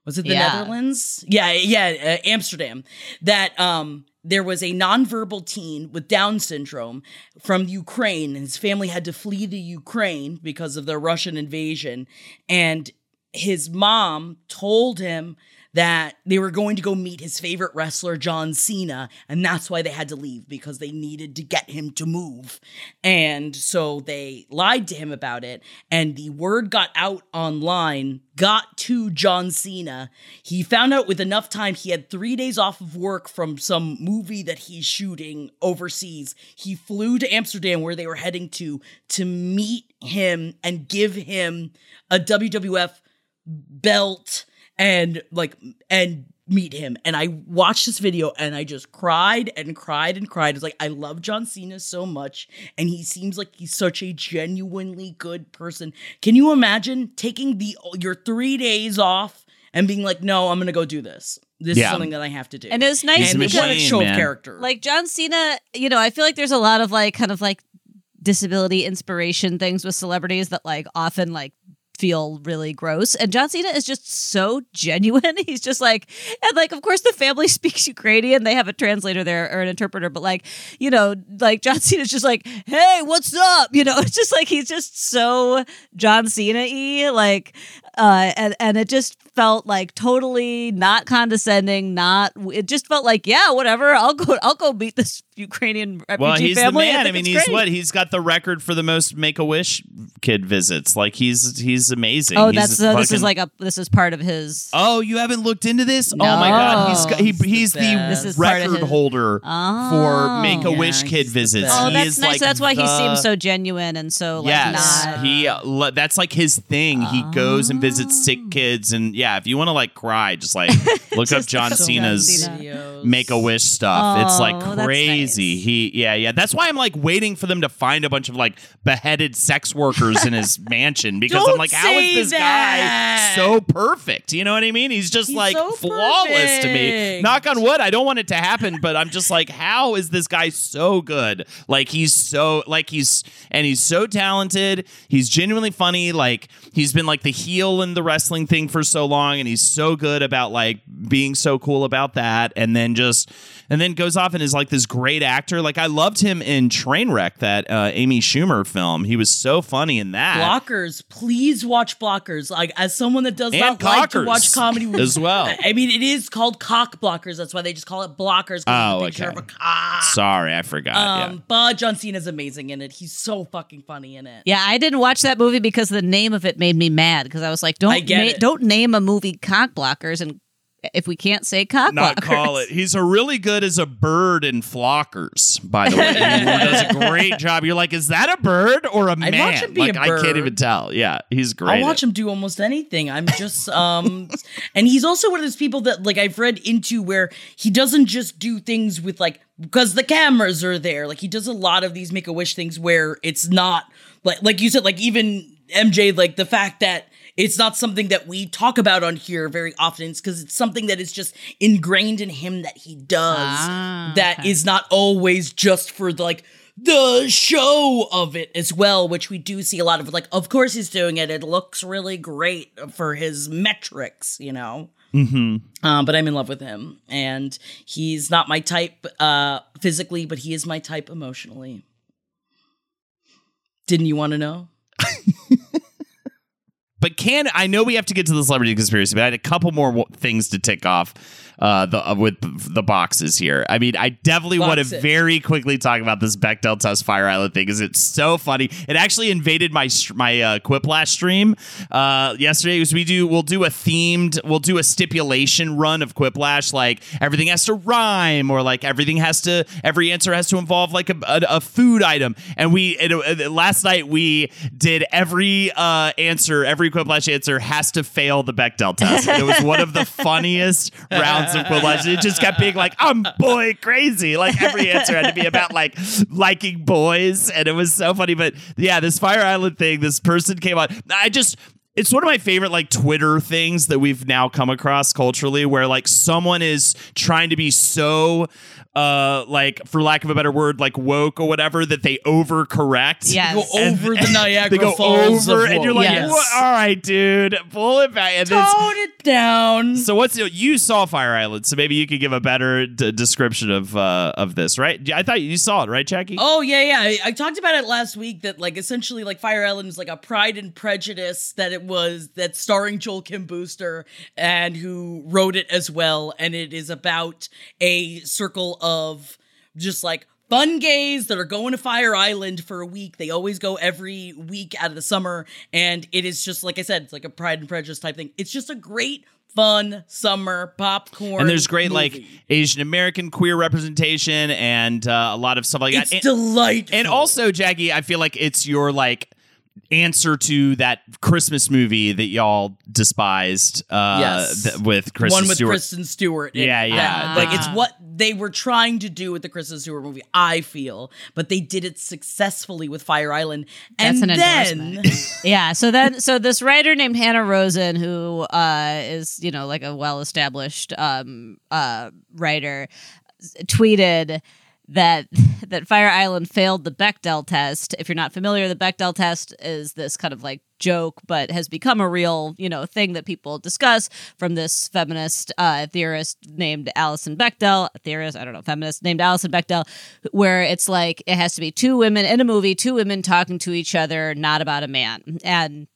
Was it the Yeah. Netherlands? Yeah, yeah, uh, Amsterdam. That um there was a nonverbal teen with Down syndrome from Ukraine, and his family had to flee the Ukraine because of the Russian invasion. And his mom told him that they were going to go meet his favorite wrestler, John Cena, and that's why they had to leave because they needed to get him to move. And so they lied to him about it, and the word got out online, got to John Cena. He found out with enough time he had three days off of work from some movie that he's shooting overseas. He flew to Amsterdam, where they were heading to, to meet him and give him a WWF belt and like and meet him. And i watched this video and i just cried and cried and cried. It's like i love john cena so much and he seems like he's such a genuinely good person. Can you imagine taking the your three days off and being like no i'm gonna go do this. This Yeah. is something that i have to do. And it was nice and He's a a machine, show of character. Like John Cena, you know, I feel like there's a lot of like kind of like disability inspiration things with celebrities that like often like feel really gross. And John Cena is just so <laughs> genuine. He's just like, and like, of course, the family <laughs> speaks Ukrainian. They have a translator there or an interpreter, but like, you know, like John <laughs> Cena's just like, hey, what's up? You know, it's just like he's just so John Cena y. Like, uh, and, and it just felt like totally not condescending, not, it just felt like, yeah, whatever. I'll go, I'll go meet this Ukrainian refugee Well, he's family. the man. I, think mean, he's great. what? He's got the record for the most Make a Wish kid visits. Like he's he's amazing. Oh, He's that's uh, this is like a this is part of his. Oh, you haven't looked into this? Oh my god, he's got, he, he's the This is part of record his- holder Oh. for Make a Wish he's kid visits. Oh, that's nice. like that's why he seems so genuine and so like yes, not. he uh, that's like his thing. He goes and visits sick kids, and yeah, if you want to like cry, just like <laughs> look up Just John up John Cena's Cena. Make a Wish stuff. it's Oh, like that's crazy. He yeah yeah. That's why I'm like waiting for them to find a bunch of like beheaded sex workers in his <laughs> mansion because I'm like, how is this that. guy so perfect? You know what I mean? He's just He's like so flawless to me. Knock on wood. I don't want it to happen, but I'm just like, how is this guy so good? Like he's so like he's and he's so talented. He's genuinely funny. Like he's been like the heel in the wrestling thing for so long, and he's so good about like being so cool about that. And then just and then goes off and is like this great actor. Like I loved him in Trainwreck, that uh, Amy Schumer film. He was so funny in that. Blockers, please watch Blockers. Like as someone that does And not like to watch comedy <laughs> as well. <laughs> I mean, it is called cock blockers. That's why they just call it blockers. Oh, it's a okay. of a cock. Sorry, I forgot. Um, yeah. but John Cena's amazing in it. He's so fucking funny in it. Yeah, I didn't watch that movie because the name of it made me mad because I was like, don't I get na- don't name a movie cock blockers and if we can't say cock not blockers. call it. He's a really good as a bird in Flockers, by the way. he does a <laughs> great job. You're like, is that a bird or a I'd man? watch him be like a I can't even tell. Yeah, he's great. I'll watch him do almost anything. I'm just um <laughs> and he's also one of those people that like I've read into where he doesn't just do things with like because the cameras are there. Like he does a lot of these make a wish things where it's not like like you said like even MJ like the fact that it's not something that we talk about on here very often. It's because it's something that is just ingrained in him that he does Ah, that is not always just for the, like the show of it as well, which we do see a lot of. Like, of course he's doing it. It looks really great for his metrics, you know. Mm-hmm. Um, but I'm in love with him, and he's not my type uh, physically, but he is my type emotionally. Didn't you want to know? <laughs> But can I know we have to get to the celebrity conspiracy, but I had a couple more things to tick off uh, the uh, with the boxes here. I mean, I definitely want to very quickly talk about this Bechdel test Fire Island thing because it's so funny. It actually invaded my my uh, Quiplash stream uh, yesterday. Because we do we'll do a themed we'll do a stipulation run of Quiplash like everything has to rhyme or like everything has to every answer has to involve like a, a, a food item. And we it, uh, last night we did every uh, answer every Quiplash answer has to fail the Bechdel test. It was one of the <laughs> funniest rounds of Quiplash. It just kept being like I'm boy crazy. Like every answer had to be about like liking boys, and it was so funny. But yeah, this Fire Island thing, this person came on. I just it's one of my favorite like Twitter things that we've now come across culturally where like someone is trying to be so uh like for lack of a better word like woke or whatever that they overcorrect. Yes. Go over the <laughs> Niagara They go Falls over and you're like, Yes. "What? all right, dude, pull it back. And tone it down. so what's you saw Fire Island, so maybe you could give a better d- description of uh, of this, right? Yeah, I thought you saw it, right, Jackie? Oh yeah, yeah. I, I talked about it last week. That like essentially like Fire Island is like a Pride and Prejudice that it was that starring Joel Kim Booster and who wrote it as well, and it is about a circle of just like fun gays that are going to Fire Island for a week. They always go every week out of the summer, and it is just like I said, it's like a Pride and Prejudice type thing. It's just a great. Fun summer popcorn, and there's great like. Asian American queer representation and uh, a lot of stuff like It's that. And- delightful. And also, Jackie, I feel like it's your like answer to that Christmas movie that y'all despised uh Yes. th- with Kristen one with Stewart. Kristen Stewart. in Yeah, it. yeah. Like it's what they were trying to do with the Kristen Stewart movie. I feel, but they did it successfully with Fire Island. And That's an then, endorsement. <laughs> yeah. So then, so this writer named Hanna Rosin, who uh, is you know like a well-established um, uh, writer, tweeted that <laughs> that Fire Island failed the Bechdel test. If you're not familiar, the Bechdel test is this kind of like joke, but has become a real you know thing that people discuss from this feminist uh, theorist named Alison Bechdel. Theorist, I don't know, feminist named Alison Bechdel, where it's like it has to be two women in a movie, two women talking to each other, not about a man, and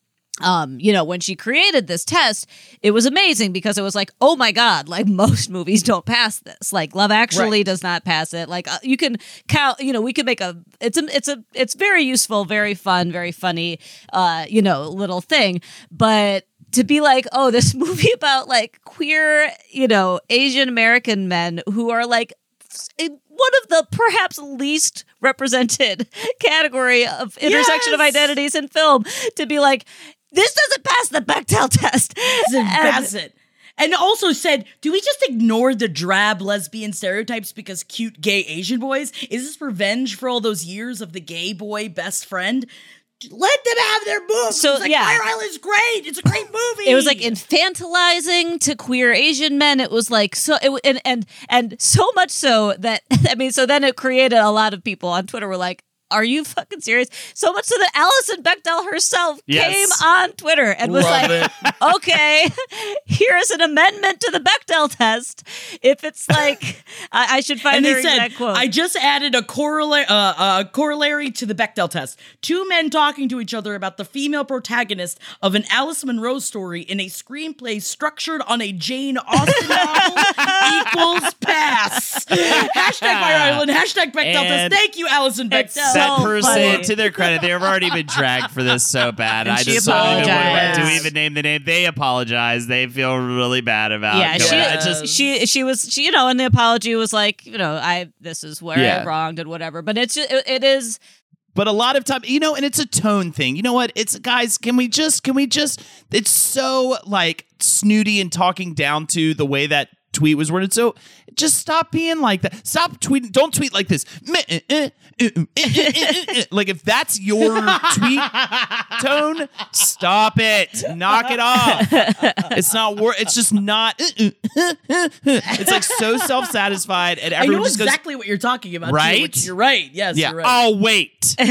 um, you know, when she created this test, it was amazing because it was like, oh my god, like <laughs> most movies don't pass this. Like Love Actually Right. does not pass it. Like uh, you can count, you know, we can make a. It's a, it's a, it's very useful, very fun, very funny, uh, you know, little thing, but. To be like, oh, this <laughs> movie about like queer, you know, Asian American men who are like one of the perhaps least represented <laughs> category of intersection of identities in film to be like this doesn't pass the Bechdel test. And- that's it. And also said, do we just ignore the drab lesbian stereotypes because cute gay Asian boys? Is this revenge for all those years of the gay boy best friend? Let them have their moves. So, like, yeah. Fire Island's great. It's a great <laughs> movie. it was like infantilizing to queer Asian men. It was like so, it, and and and so much so that <laughs> I mean, so then it created a lot of people on Twitter were like. Are you fucking serious? So much so that Alison Bechdel herself Yes. came on Twitter and was Love like, <laughs> okay, <laughs> here's an amendment to the Bechdel test. If it's like, <laughs> I, I should find and they said, quote. I just added a corollary, uh, a corollary to the Bechdel test. Two men talking to each other about the female protagonist of an Alice Munro story in a screenplay structured on a Jane Austen novel equals pass. hashtag Fire Island, hashtag Bechdel And test. Thank you, Alison Bechdel. That so person, funny. to their credit, they've already been dragged for this so <laughs> bad. And I just don't even want apologized. to do we even name the name. They apologize. They feel really bad about. yeah, she, uh, I just she she was she you know, and the apology was like, you know, I this is where Yeah. I wronged and whatever. But it's just, it, it is but a lot of time you know and it's a tone thing you know what it's guys can we just can we just it's so like snooty and talking down to the way that tweet was worded. So just stop being like that. Stop tweeting. Don't tweet like this. <laughs> Like if that's your tweet tone, stop it. Knock it off. It's not worth. It's just not. It's like so self satisfied, and I everyone know just goes. exactly what you're talking about. Right? which you're right. Yes, Yeah, you're right. I'll wait. <laughs>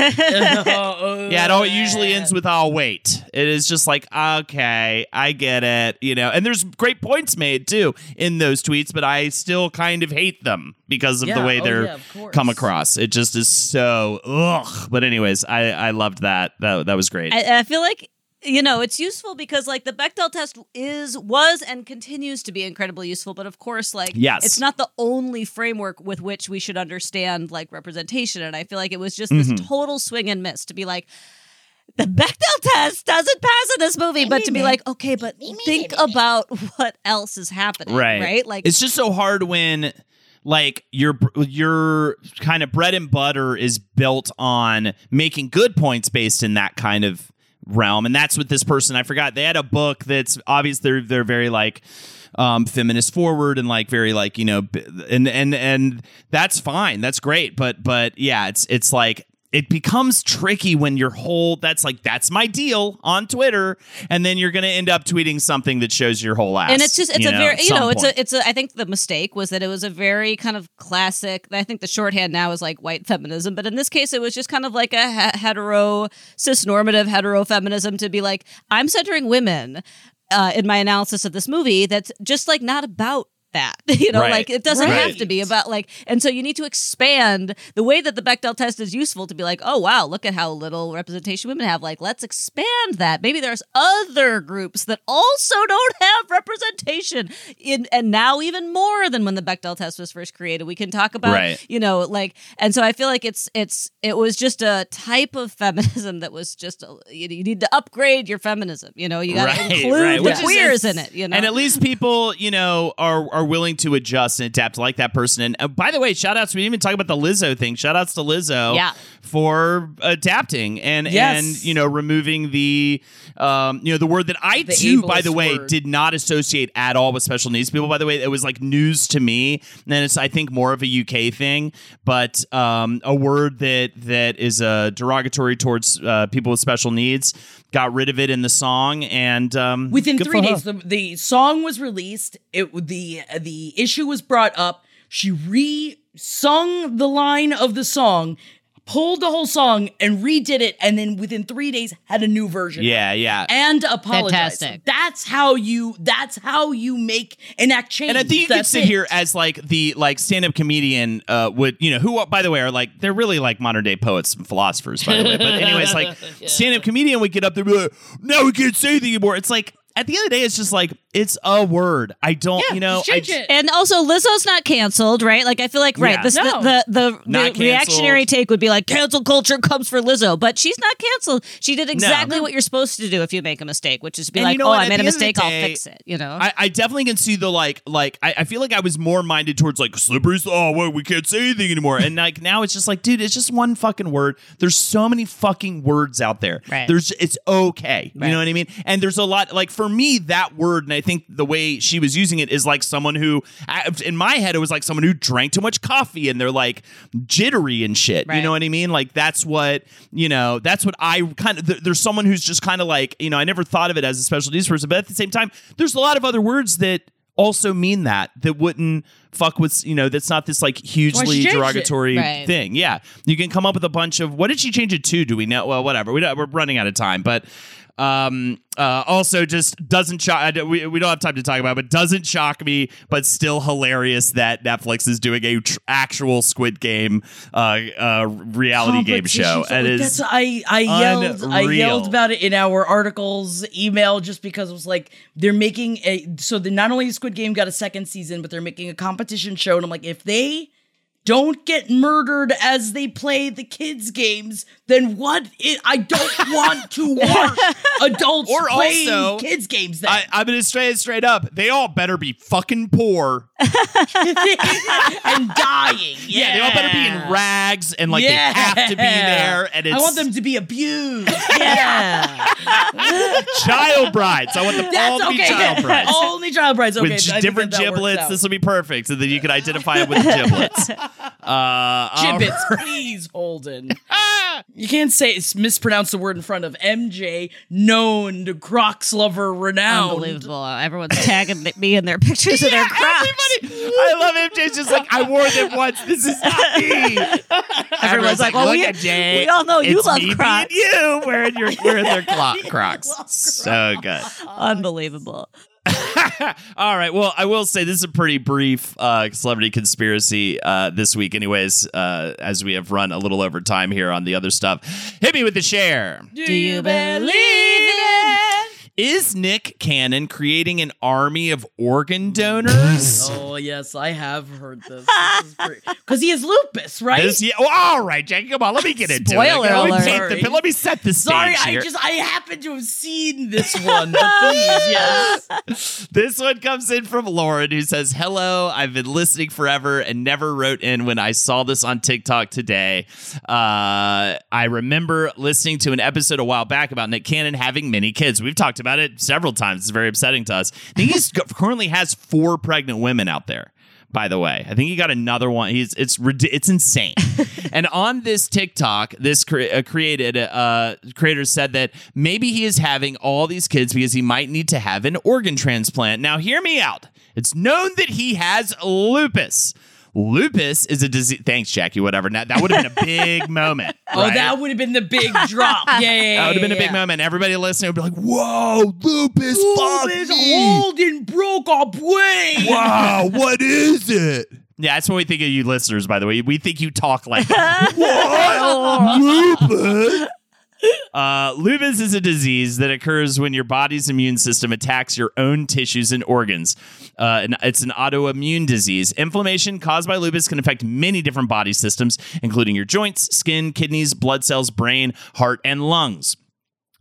Yeah, it all it usually ends with "I'll wait." It is just like, okay, I get it, you know. And there's great points made too in those tweets, but I still kind of hate them because of the way oh, they're yeah, come across. It just is so ugh. But anyways, I I loved that. That that was great. I, I feel like you know it's useful because like the Bechdel test is was and continues to be incredibly useful, but of course like Yes. it's not the only framework with which we should understand like representation. And I feel like it was just this Mm-hmm. total swing and miss to be like. The Bechdel test doesn't pass in this movie, but to be like, okay, but think about what else is happening, right. right? Like, it's just so hard when like your your kind of bread and butter is built on making good points based in that kind of realm. And that's what this person. I forgot. They had a book that's obvious they're they're very like um feminist forward and like very like you know and and and that's fine. That's great. But but yeah it's it's like it becomes tricky when your whole that's like that's my deal on Twitter, and then you're gonna end up tweeting something that shows your whole ass. and it's just it's a know, very you know it's point. a it's a I think the mistake was that it was a very kind of classic. I think the shorthand now is like white feminism, but in this case it was just kind of like a he- hetero cis normative hetero feminism to be like I'm centering women uh, in my analysis of this movie. That's just like not about that <laughs> you know Right. like it doesn't have to be about like and so you need to expand the way that the bechdel test is useful to be like oh wow look at how little representation women have like let's expand that maybe there's other groups that also <laughs> don't have representation in and now even more than when the bechdel test was first created we can talk about Right. you know like and so i feel like it's it's it was just a type of feminism that was just a, you, you need to upgrade your feminism you know you got to Right, include right. the is- queers in it you know And at least people, you know, are are willing to adjust and adapt like that person. And uh, by the way, shout outs. We didn't even talk about the Lizzo thing. Shout outs to Lizzo Yeah. for adapting and Yes. and you know removing the um you know the word that I The too by the way word. did not associate at all with special needs people. By the way, it was like news to me. And it's I think more of a UK thing, but um a word that that is uh, derogatory towards uh, people with special needs. Got rid of it in the song and um Within three days, the, the song was released. It the the issue was brought up. She re sung the line of the song, pulled the whole song, and redid it, and then within three days had a new version. Yeah, yeah. and apologized. Fantastic. That's how you. That's how you make an act change. And I think you could That's sit it. here as like the like stand up comedian uh, would you know who by the way are like they're really like modern day poets and philosophers by the way. But anyways, like <laughs> stand up comedian would get up there and be like, no, we can't say anything anymore. It's like at the end of the day, it's just like it's a word. I don't, Yeah, you know, change I, it. And also, Lizzo's not canceled, right? Like, I feel like, right, Yeah. this, No. the the, the, the reactionary take would be like, cancel culture comes for Lizzo, but she's not canceled. She did exactly what you're supposed to do if you make a mistake, which is be And like, you know oh, what? I At made a the end of the mistake, I'll fix it, you know? I, I definitely can see the like like I, I feel like I was more minded towards like slippery oh well, we can't say anything anymore and like now it's just like dude it's just one fucking word there's so many fucking words out there Right. there's it's okay you know what I mean and there's a lot like for me that word and I think the way she was using it is like someone who in my head it was like someone who drank too much coffee and they're like jittery and shit. You know what I mean? Like that's what you know that's what I kind of th- there's someone who's just kind of like you know I never thought of it as a special needs person but at the same time there's a lot of other words that also mean that that wouldn't fuck with you know that's not this like hugely derogatory Right. thing. Yeah. You can come up with a bunch of what did she change it to? Do we know? Well whatever. We we're running out of time but um uh also just doesn't shock we, we don't have time to talk about it, but doesn't shock me but still hilarious that netflix is doing a tr- actual squid game uh uh reality game show. And So is I I yelled I yelled about it in our articles email just because it was like they're making a so the not only Squid Game got a second season but they're making a competition show and I'm like if they don't get murdered as they play the kids games then what it, I don't <laughs> want to watch adults Or playing also, kids games then. I, I'm gonna say it straight up. They all better be fucking poor <laughs> and dying. Yeah, they all better be in rags and like Yeah. they have to be there. And it's I want them to be abused. <laughs> Yeah. <laughs> child brides. I want them all That's to be child brides. Only child brides. Okay. with I j- think different that that works giblets, this will be perfect. So then you can identify it with the giblets. Uh, all Gibbets, right. please, Holden. you can't say it's mispronounce the word in front of MJ, known to Crocs lover renowned. Unbelievable. Everyone's tagging me in their pictures of their Yeah, crocs. everybody. I love MJ's just like I wore them once. This is not me. <laughs> Everyone's like, well, look we- at Jay. we all know you It's love me being Crocs." You wearing your wearing their <laughs> clock Crocs. So good. Unbelievable. <laughs> All right. Well, I will say this is a pretty brief uh, celebrity conspiracy uh, this week, anyways, uh, as we have run a little over time here on the other stuff. Hit me with the share. Do you believe? Is Nick Cannon creating an army of organ donors? Oh yes, I have heard this. <laughs> Because he has lupus, right? This- yeah, well, all right, Jackie, come on. Let me get into Spoiler it. Let me, alert. paint the, Sorry. let me set the stage Sorry, here. I just I happen to have seen this one, but please, <laughs> yes. This one comes in from Lauren who says, Hello, I've been listening forever and never wrote in when I saw this on TikTok today. Uh, I remember listening to an episode a while back about Nick Cannon having many kids. We've talked about it several times. It's very upsetting to us. I think he currently has four pregnant women out there. By the way, I think he got another one. He's it's it's insane. <laughs> and on this TikTok, this cre- uh, created uh, creator said that maybe he is having all these kids because he might need to have an organ transplant. Now, hear me out. It's known that he has lupus. Lupus is a disease. Thanks, Jackie. Whatever. Now, that would have been a big <laughs> moment. Oh, that would have been the big drop. Yeah, yeah, yeah. That would have been a big moment. Everybody listening would be like, "Whoa, lupus! Lupus me." Holden broke a brain. Wow, <laughs> what is it? Yeah, that's what we think of you listeners, by the way. We think you talk like that. <laughs> what? Lupus? Uh, lupus is a disease that occurs when your body's immune system attacks your own tissues and organs. Uh, and it's an autoimmune disease. Inflammation caused by lupus can affect many different body systems, including your joints, skin, kidneys, blood cells, brain, heart, and lungs.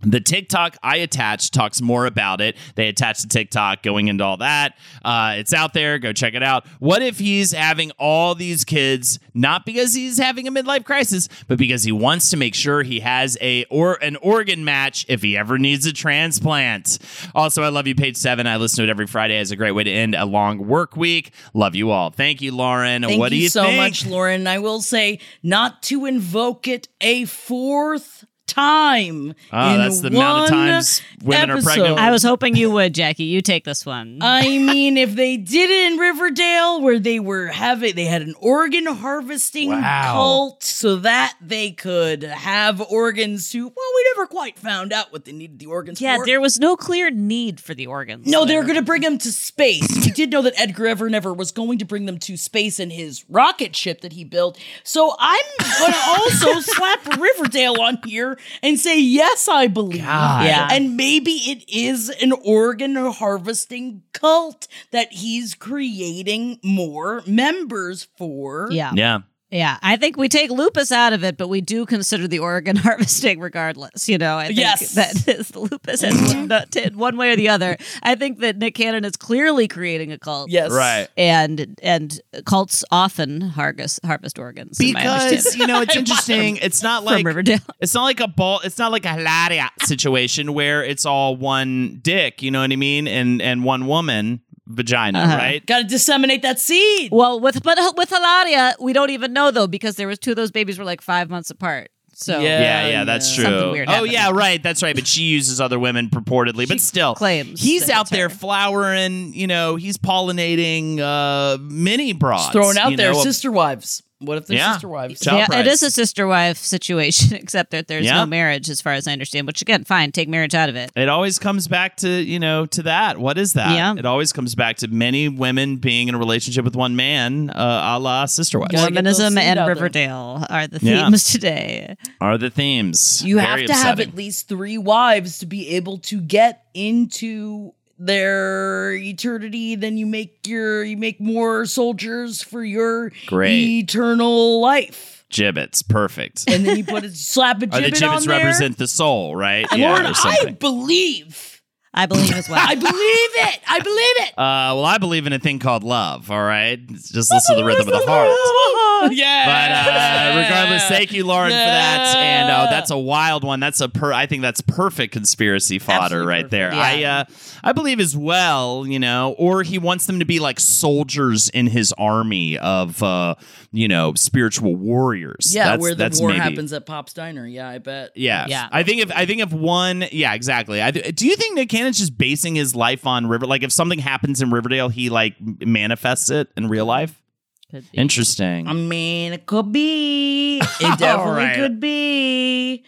The TikTok I attached talks more about it. They attached the TikTok going into all that. Uh, it's out there. Go check it out. What if he's having all these kids not because he's having a midlife crisis, but because he wants to make sure he has a or an organ match if he ever needs a transplant? Also, I love you, page seven. I listen to it every Friday as a great way to end a long work week. Love you all. Thank you, Lauren. Thank what you, do you so think? much, Lauren. I will say not to invoke it a fourth time. Oh, in that's the amount of one times women are pregnant. episode. I was hoping you would, Jackie. You take this one. <laughs> I mean, if they did it in Riverdale, where they were having, they had an organ harvesting Wow. cult, so that they could have organs to. Well, we never quite found out what they needed the organs for yeah, for. there was no clear need for the organs. No, they were there. going to bring them to space. we did know that Edgar Evernever was going to bring them to space in his rocket ship that he built. So I'm going to also <laughs> slap Riverdale on here and say, yes, I believe. God. Yeah. And maybe it is an organ harvesting cult that he's creating more members for. Yeah. yeah. Yeah, I think we take lupus out of it, but we do consider the organ <laughs> harvesting regardless. You know, I think Yes. that is, lupus has mm-hmm. one, one way or the other. I think that Nick Cannon is clearly creating a cult. Yes. Right. And and cults often harvest harvest organs. in my because you know it's <laughs> interesting. It's not from like Riverdale. it's not like a ball. It's not like a Hilaria situation where it's all one dick. You know what I mean? And and one woman vagina, Uh-huh. right? Got to disseminate that seed. Well, with but with Hilaria, we don't even know though because there was two of those babies were like five months apart. So Yeah. Yeah, yeah, that's true. Weird oh, happened. yeah, right. That's right. But she uses other women purportedly, but still, claims he's out there her. flowering. You know, he's pollinating uh mini broads. Just throwing out there know, sister wives. What if they're Yeah. sister wives? Child yeah, price. it is a sister wife situation, <laughs> except that there's Yeah. no marriage, as far as I understand. Which again, fine, take marriage out of it. It always comes back to, you know, to that. What is that? Yeah. It always comes back to many women being in a relationship with one man, uh, a la sister wives. Gotta get those Mormonism and out there. Riverdale are the Yeah. themes today. Are the themes. You Very have to have at least three wives to be able to get into their eternity then you make your you make more soldiers for your Great. eternal life gibbets. Perfect. and then you put a slap a gibbet Are the gibbet gibbets on there represent the soul, right? yeah, Lauren, or I something. believe I believe as well. <laughs> I believe it. I believe it. Uh, well, I believe in a thing called love. All right, just listen to the rhythm of the heart. yeah. But uh, regardless, thank you, Lauren, for that. And uh, that's a wild one. That's a per. I think that's perfect conspiracy fodder Absolutely right perfect. there. Yeah. I uh, I believe as well. You know, or he wants them to be like soldiers in his army of uh, you know spiritual warriors. yeah, that's, where the that's war maybe. happens at Pop's Diner. Yeah, I bet. Yeah, Yeah. I think if I think if one, yeah, exactly. I th- do you think Nick Cannon's just basing his life on River? Like, if something happens in Riverdale, he like manifests it in real life. Could be. Interesting. I mean, it could be. <laughs> It definitely right. could be.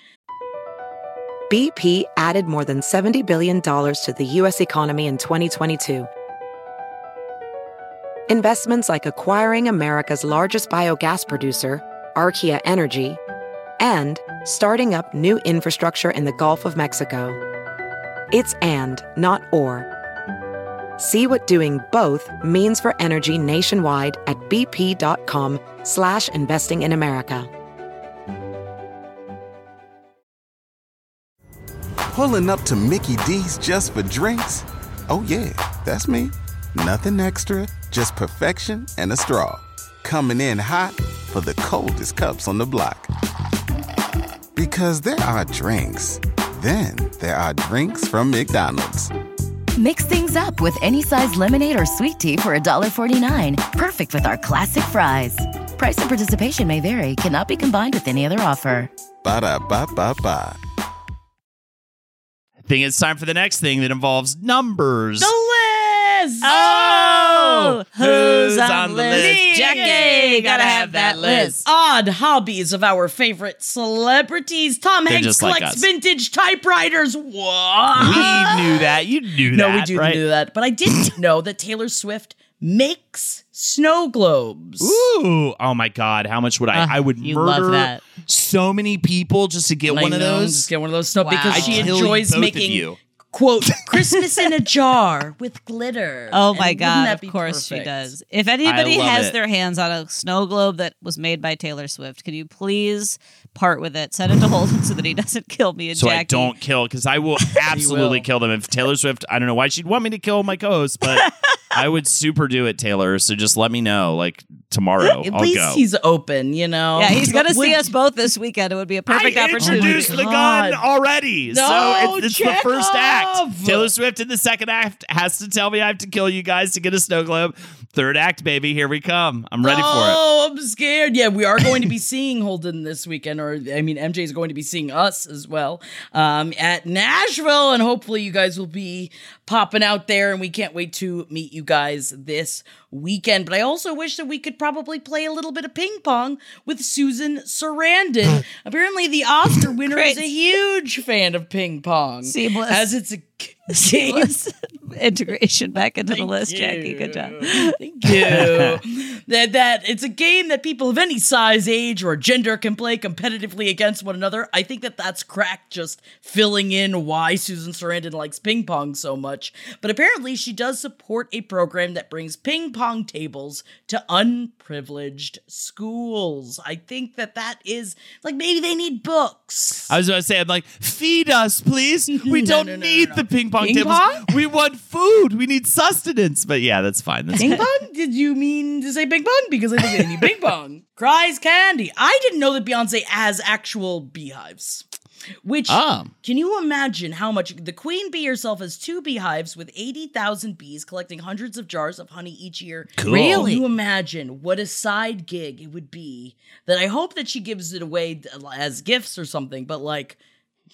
BP added more than $70 billion to the U.S. economy in 2022. Investments like acquiring America's largest biogas producer, Archaea Energy, and starting up new infrastructure in the Gulf of Mexico. It's and, not or. See what doing both means for energy nationwide at bp.com slash investing in America. Pulling up to Mickey D's just for drinks? Oh, yeah, that's me. Nothing extra, just perfection and a straw. Coming in hot for the coldest cups on the block. Because there are drinks, then there are drinks from McDonald's. Mix things up with any size lemonade or sweet tea for $1.49. Perfect with our classic fries. Price and participation may vary, cannot be combined with any other offer. Ba da ba ba ba. I think it's time for the next thing that involves numbers. The list. Oh, who's on the list? Jackie, Jackie, gotta have that list. Odd hobbies of our favorite celebrities. Tom They're Hanks just like collects us. vintage typewriters. What? We knew that. You knew that. no, we do right? do that. But I didn't <laughs> know that Taylor Swift makes snow globes. Ooh, oh my God! How much would I? Uh, I would murder love that. so many people just to get I one of know, those. Just get one of those snow Wow. because I'd she enjoys making you. Quote <laughs> Christmas in a jar with glitter. Oh my wouldn't god! Of be course she does. If anybody has it. their hands on a snow globe that was made by Taylor Swift, can you please part with it? Send it to Holden <laughs> so that he doesn't kill me and so Jackie. I don't kill because I will <laughs> absolutely will. kill them. If Taylor Swift, I don't know why she'd want me to kill my co-host, but I would super do it, Taylor. So just let me know, like tomorrow. At I'll least go. he's open, you know. Yeah, he's gonna <laughs> see us both this weekend. It would be a perfect I opportunity. introduced the gun already, No, so it's, it's the first act. Taylor Swift in the second act has to tell me I have to kill you guys to get a snow globe. Third act, baby, here we come. I'm ready for it. Oh, I'm scared. Yeah, we are going to be <laughs> seeing Holden this weekend, or I mean, MJ is going to be seeing us as well um, at Nashville, and hopefully, you guys will be popping out there, and we can't wait to meet you guys this weekend. But I also wish that we could probably play a little bit of ping pong with Susan Sarandon. <laughs> Apparently, the Oscar winner is a huge fan of ping pong, Seamless. as it's a. <laughs> Seamless <laughs> integration back into the list, Jackie. Good job. Thank <laughs> you. that that it's a game that people of any size, age, or gender can play competitively against one another. I think that that's crack just filling in why Susan Sarandon likes ping pong so much. But apparently, she does support a program that brings ping pong tables to unprivileged schools. I think that that is like maybe they need books. I was going to say, I'm like, feed us, please. We don't no, no, need no, no. the ping pong Ping tables. pong? We want food. We need sustenance. But yeah, that's fine. That's Ping pong? Did you mean to say ping pong? Because I think they need ping pong. <laughs> Cries candy. I didn't know that Beyonce has actual beehives. Which Ah. can you imagine how much the queen bee herself has two beehives with 80,000 bees collecting hundreds of jars of honey each year. Cool. Really? Can you imagine what a side gig it would be that I hope that she gives it away as gifts or something, but like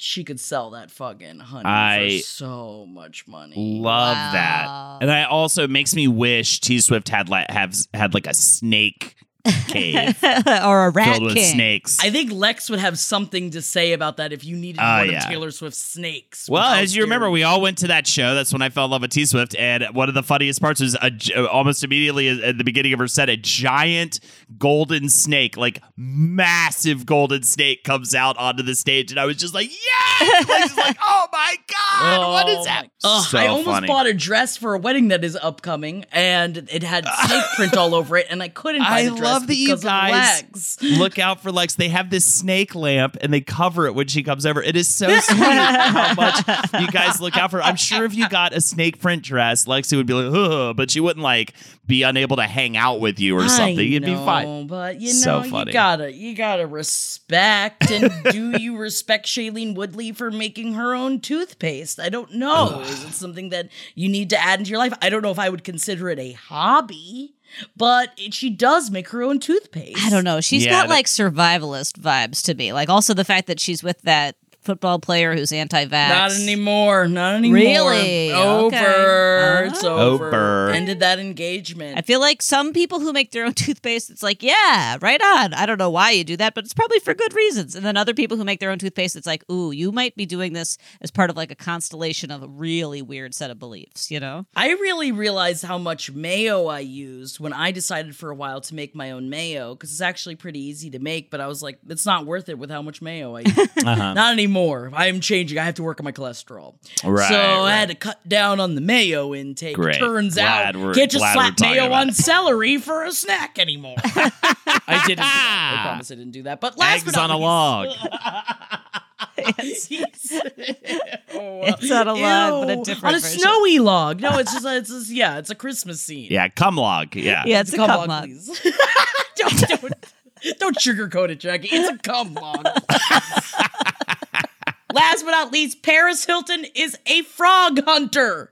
she could sell that fucking honey I for so much money. Love that. And I also it makes me wish T Swift had like have had like a snake cave <laughs> or a rat filled with king. snakes. I think Lex would have something to say about that if you needed ah, Oh, one yeah. of Taylor Swift's snakes. Well, as you remember, we all went to that show. That's when I fell in love with T Swift. And one of the funniest parts was a, gi- almost immediately at the beginning of her set, a giant golden snake, like massive golden snake, comes out onto the stage. And I was just like, yes! like, just like, oh my God, what Oh is that? my- Ugh, so I almost funny. bought a dress for a wedding that is upcoming, and it had snake print all over it, and I couldn't buy <laughs> I the dress love that you guys look out for Lex. They have this snake lamp and they cover it when she comes over. It is so <laughs> sweet how much you guys look out for. her. I'm sure if you got a snake print dress, Lexi would be like, Ugh, but she wouldn't like be unable to hang out with you or something. I You'd know, be fine. But you So know, you gotta you gotta respect and do you respect Shailene Woodley for making her own toothpaste? I don't know. Is it something that you need to add into your life? I don't know if I would consider it a hobby, but it, she does make her own toothpaste. I don't know. She's Yeah, got that- like survivalist vibes to me. Like also the fact that she's with that football player who's anti-vax. Not anymore. Not anymore. Really? Over. Okay. It's Oh. over. Over. Ended that engagement. I feel like some people who make their own <laughs> toothpaste, it's like, yeah, right on. I don't know why you do that, but it's probably for good reasons. And then other people who make their own toothpaste, it's like, ooh, you might be doing this as part of like a constellation of a really weird set of beliefs, you know? I really realized how much mayo I used when I decided for a while to make my own mayo because it's actually pretty easy to make. But I was like, it's not worth it with how much mayo I use. <laughs> Uh-huh. Not anymore. I am changing. I have to work on my cholesterol. Right, So I had to cut down on the mayo intake. Great. Turns Glad out, we're- can't just glad we're slap mayo on it. celery for a snack anymore. <laughs> I didn't. Do that. I ah. promise I didn't do that. But last Eggs but on not a log. <laughs> least- It's not a log, but a different on a version. snowy log. No, it's just it's just, yeah, it's a Christmas scene. Yeah, cum log. Yeah. Yeah, it's a cum cum log, log. please. <laughs> don't don't don't sugarcoat it, Jackie. It's a cum log. Last but not least, Paris Hilton is a frog hunter.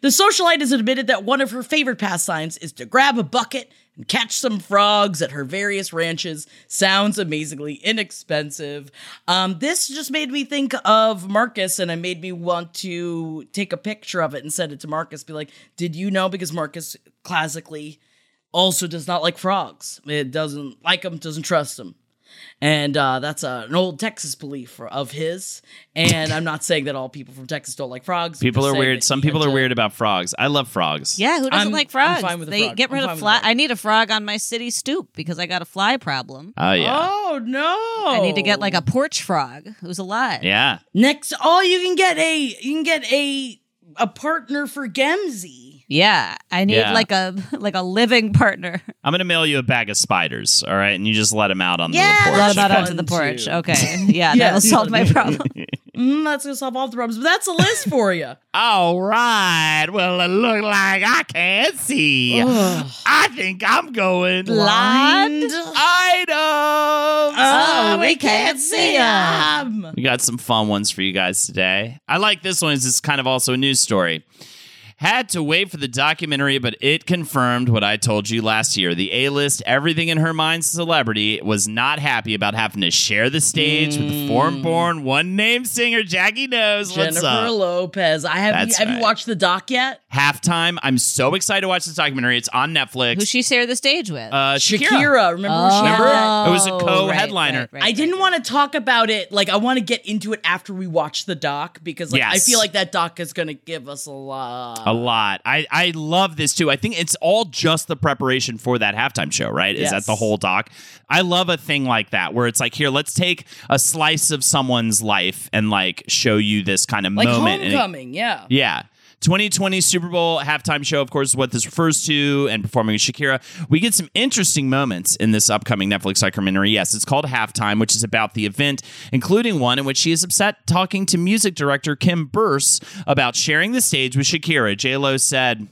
The socialite has admitted that one of her favorite pastimes is to grab a bucket and catch some frogs at her various ranches. Sounds amazingly inexpensive. Um, this just made me think of Marcus, and it made me want to take a picture of it and send it to Marcus. Be like, "Did you know?" Because Marcus classically also does not like frogs. It doesn't like them, doesn't trust them. And uh, that's uh, an old Texas belief of his. And I'm not saying that all people from Texas don't like frogs. People are weird. Some people are to- weird about frogs. I love frogs. Yeah, who doesn't I'm- like I'm frogs? fine with they frog. get rid I'm of fine with a fly. I need a frog on my city stoop because I got a fly problem. Oh yeah. Oh no! I need to get like a porch frog who's alive. Yeah. next. Oh, you can get a you can get a a partner for Gemsy. Yeah, I need Yeah. like a <laughs> like a living partner. <laughs> I'm gonna mail you a bag of spiders, all right, and you just let them out on Yeah, the porch. let 'em out Fun onto the porch. too. Okay, yeah, <laughs> Yeah, that'll solve my problem. Mm, that's gonna solve all the problems. But that's a list for you. All right. Well, it look like I can't see. I think I'm going Blind? items. Oh, we can't see them. We got some fun ones for you guys today. I like this one. It's kind of also a news story. Had to wait for the documentary, but it confirmed what I told you last year. The A list, everything in her mind celebrity, was not happy about having to share the stage with the foreign born, one name singer, Jackie Knows. What's Jennifer up? Lopez. I have. That's have right. you watched the doc yet? Halftime. I'm so excited to watch this documentary. It's on Netflix. Who she share the stage with? uh, Shakira. Shakira. Remember? she had Remember? It was a Oh, co-headliner. right, right, I didn't right. want to talk about it. Like, I want to get into it after we watch the doc because, like, I feel like that doc is going to give us a lot. A lot. I, I love this too. I think it's all just the preparation for that halftime show, right? Is Yes. that the whole doc? I love a thing like that where it's like, here, let's take a slice of someone's life and like show you this kind of like moment. And it- Homecoming, yeah. yeah. 2020 Super Bowl halftime show, of course, is what this refers to, and performing with Shakira. We get some interesting moments in this upcoming Netflix documentary. Yes, it's called Halftime, which is about the event, including one in which she is upset talking to music director Kim Burse about sharing the stage with Shakira. J-Lo said,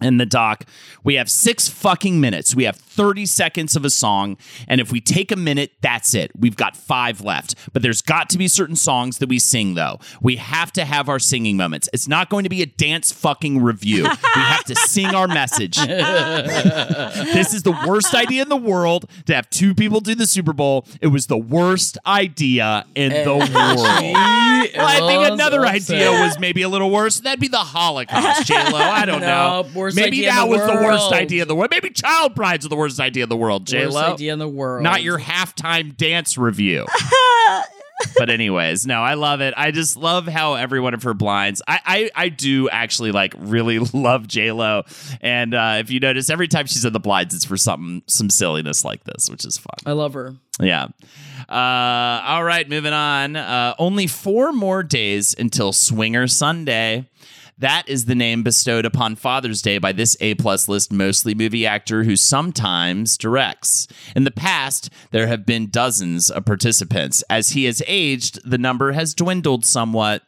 in the doc, we have six fucking minutes. We have 30 seconds of a song. And if we take a minute, that's it. We've got five left. But there's got to be certain songs that we sing, though. We have to have our singing moments. It's not going to be a dance fucking revue. we have to sing our message. <laughs> this is the worst idea in the world to have two people do the Super Bowl. It was the worst idea in the world. Well, I think another idea was maybe a little worse. That'd be the Holocaust, J Lo. I don't <laughs> No, know. Worst maybe idea in that the was the worst idea in the world. Maybe child brides are the worst idea in the world, J Worst idea in the world. Not your halftime dance revue. <laughs> but anyways, no, I love it. I just love how every one of her blinds. I I, I do actually like really <laughs> love J Lo, and uh, if you notice, every time she's in the blinds, it's for something some silliness like this, which is fun. I love her. Yeah. Uh, all right, moving on. Uh, only four more days until Swinger Sunday. That is the name bestowed upon Father's Day by this A plus list mostly movie actor who sometimes directs. In the past, there have been dozens of participants. As he has aged, the number has dwindled somewhat.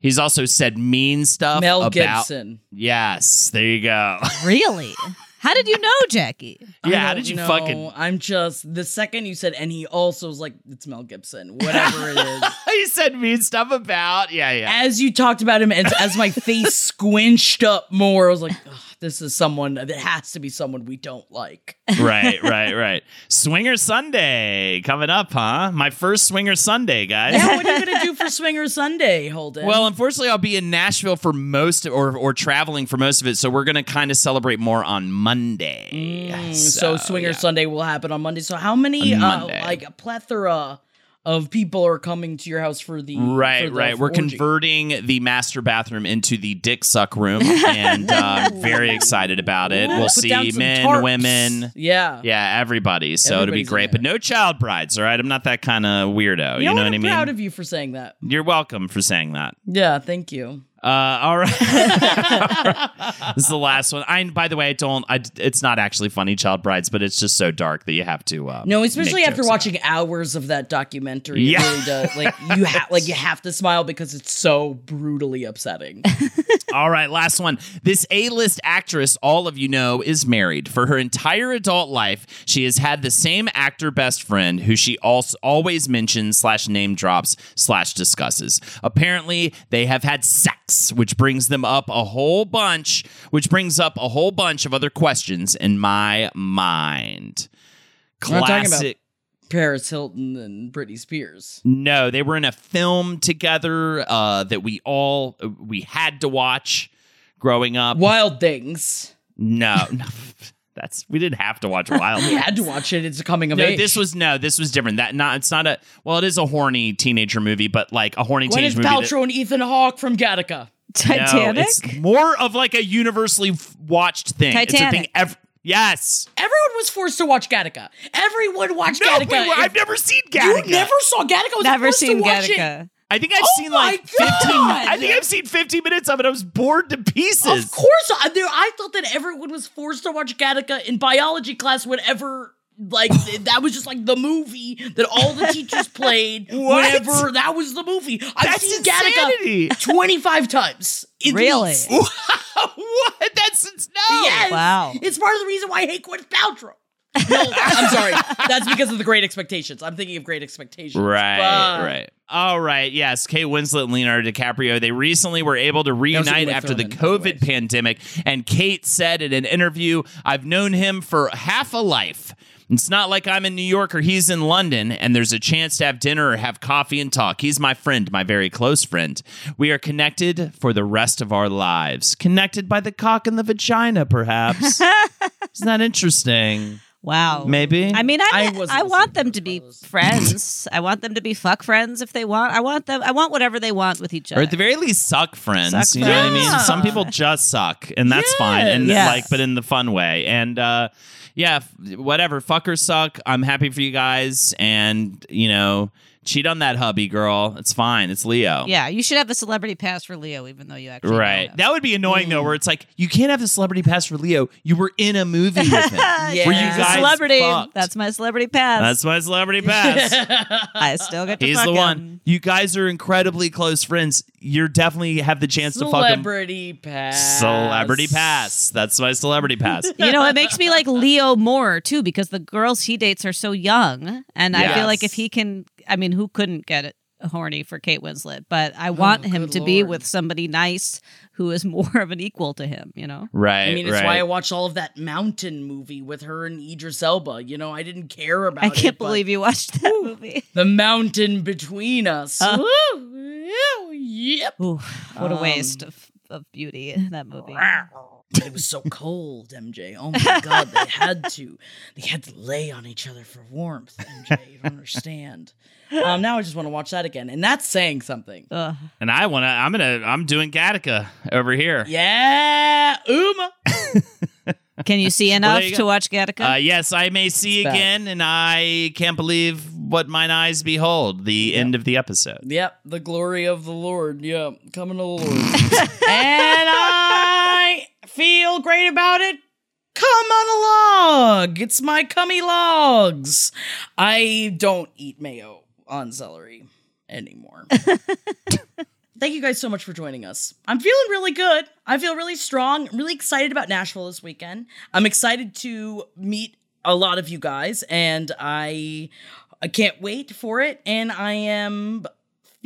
He's also said mean stuff Mel about Gibson. Yes, there you go. <laughs> Really? How did you know, Jackie? Yeah, how did you know. fucking I'm just the second you said, and he also was like, it's Mel Gibson, whatever it is. <laughs> he said mean stuff about? Yeah, yeah. as you talked about him, and as my face <laughs> squinched up more, I was like, "Ugh, this is someone that has to be someone we don't like. <laughs> right, right, right. Swinger Sunday coming up, huh? My first Swinger Sunday, guys. Yeah, what are you gonna do for Swinger Sunday, Holden? Well, unfortunately, I'll be in Nashville for most, or or traveling for most of it. So we're gonna kind of celebrate more on Monday. Mm, so, Swinger yeah. Sunday will happen on Monday. So how many, uh, like a plethora of people are coming to your house for the Right, for the right. We're orgy? converting the master bathroom into the dick suck room, and uh, <laughs> very excited about it. We'll Put see men, tarps. women. Yeah, Yeah, everybody. So it'll be great, but no child brides. All right, I'm not that kind of weirdo. You, know, what? what I'm I mean? proud of you for saying that. You're welcome for saying that. Yeah, thank you. Uh, all right. <laughs> this is the last one. I, by the way, I don't. I, it's not actually funny, Child Brides, but it's just so dark that you have to. Uh, No, especially make after jokes watching hours of that documentary. Yeah. It really does. Like you have, like you have to smile because it's so brutally upsetting. <laughs> All right, last one. This A-list actress, all of you know, is married. For her entire adult life, she has had the same actor best friend who she also always mentions slash name drops slash discusses. Apparently, they have had sex, which brings them up a whole bunch, which brings up a whole bunch of other questions in my mind. We're not talking about- Classic. Paris Hilton and Britney Spears. No, they were in a film together uh, that we all we had to watch growing up. Wild Things. No, no, <laughs> that's we didn't have to watch Wild. <laughs> We had to watch it. It's a coming of No, age. this was no, this was different. That not it's not a well, it is a horny teenager movie, but like a horny Gwyneth teenage movie. that- Paltrow and Ethan Hawke from Gattaca. No, Titanic? it's more of like a universally watched thing. It's a thing. Titanic. Ev- yes. Everyone was forced to watch Gattaca. Everyone watched No, Gattaca. we were- I've never seen Gattaca. You never saw Gattaca. I was Never seen to watch it. Gattaca. I think I've Oh seen like my 15. God! I think I've seen 15 minutes of it. I was bored to pieces. Of course, I, I thought that everyone was forced to watch Gattaca in biology class whenever. Like that was just like the movie that all the teachers <laughs> played What? whenever that was the movie. I've That's seen insanity. <laughs> Gattaca twenty five times. at Really? least. <laughs> what? That's no. Yes. Wow. It's part of the reason why I hate Gwyneth Paltrow. No, I'm sorry. That's because of the Great Expectations. I'm thinking of Great Expectations. Right, But- right. All right. Yes, Kate Winslet and Leonardo DiCaprio. They recently were able to reunite after the COVID anyways. pandemic. And Kate said in an interview, "I've known him for half a life." It's not like I'm in New York or he's in London and there's a chance to have dinner or have coffee and talk. He's my friend, my very close friend. We are connected for the rest of our lives. Connected by the cock and the vagina, perhaps. <laughs> Isn't that interesting? Wow. Maybe. I mean, I, I I, want them to to be those. <laughs> friends. I want them to be fuck friends if they want. I want them. I want whatever they want with each other. Or at the very least, suck friends. Suck you know what I mean? Some people just suck, and that's fine. And Yes. like, but in the fun way. And uh, yeah, whatever. Fuckers suck. I'm happy for you guys, and you know, cheat on that hubby, girl. It's fine. It's Leo. yeah, you should have the celebrity pass for Leo, even though you actually know Right. him. That would be annoying Mm. though, where it's like you can't have the celebrity pass for Leo. You were in a movie with him. <laughs> Yeah. Were you He's a He's a guys celebrity. fucked. That's my celebrity pass. That's my celebrity pass. <laughs> I still get to He's fuck the him. one. You guys are incredibly close friends. You're definitely have the chance to fuck him. Celebrity pass. Celebrity pass. That's my celebrity pass. <laughs> You know, it makes me like Leo more too because the girls he dates are so young, and I feel like if he can, I mean, who couldn't get it horny for Kate Winslet? But I want him good to be with somebody nice who is more <laughs> of an equal to him. You know. Right. I mean, it's right. why I watched all of that Mountain movie with her and Idris Elba. You know, I didn't care about I can't but believe you watched that movie. <laughs> the mountain between us. Uh. Woo, ew, yep. Ooh, what a Um, waste of, of beauty in that movie. It was so cold, MJ. Oh my god, they had to. They had to lay on each other for warmth, MJ. You don't understand. Um, now I just want to watch that again, and that's saying something. Ugh. And I want to. I'm gonna. I'm doing Gattaca over here. Yeah, Uma. <laughs> Can you see enough there you to go. watch Gattaca? Uh, yes, I may see It's bad. again, and I can't believe what mine eyes behold, the end of the episode. Yep, the glory of the Lord. Yep, coming to the Lord. <laughs> and I feel great about it. Come on a log. It's my cummy logs. I don't eat mayo on celery anymore. <laughs> Thank you guys so much for joining us. I'm feeling really good. I feel really strong. I'm really excited about Nashville this weekend. I'm excited to meet a lot of you guys, and I I can't wait for it. And I am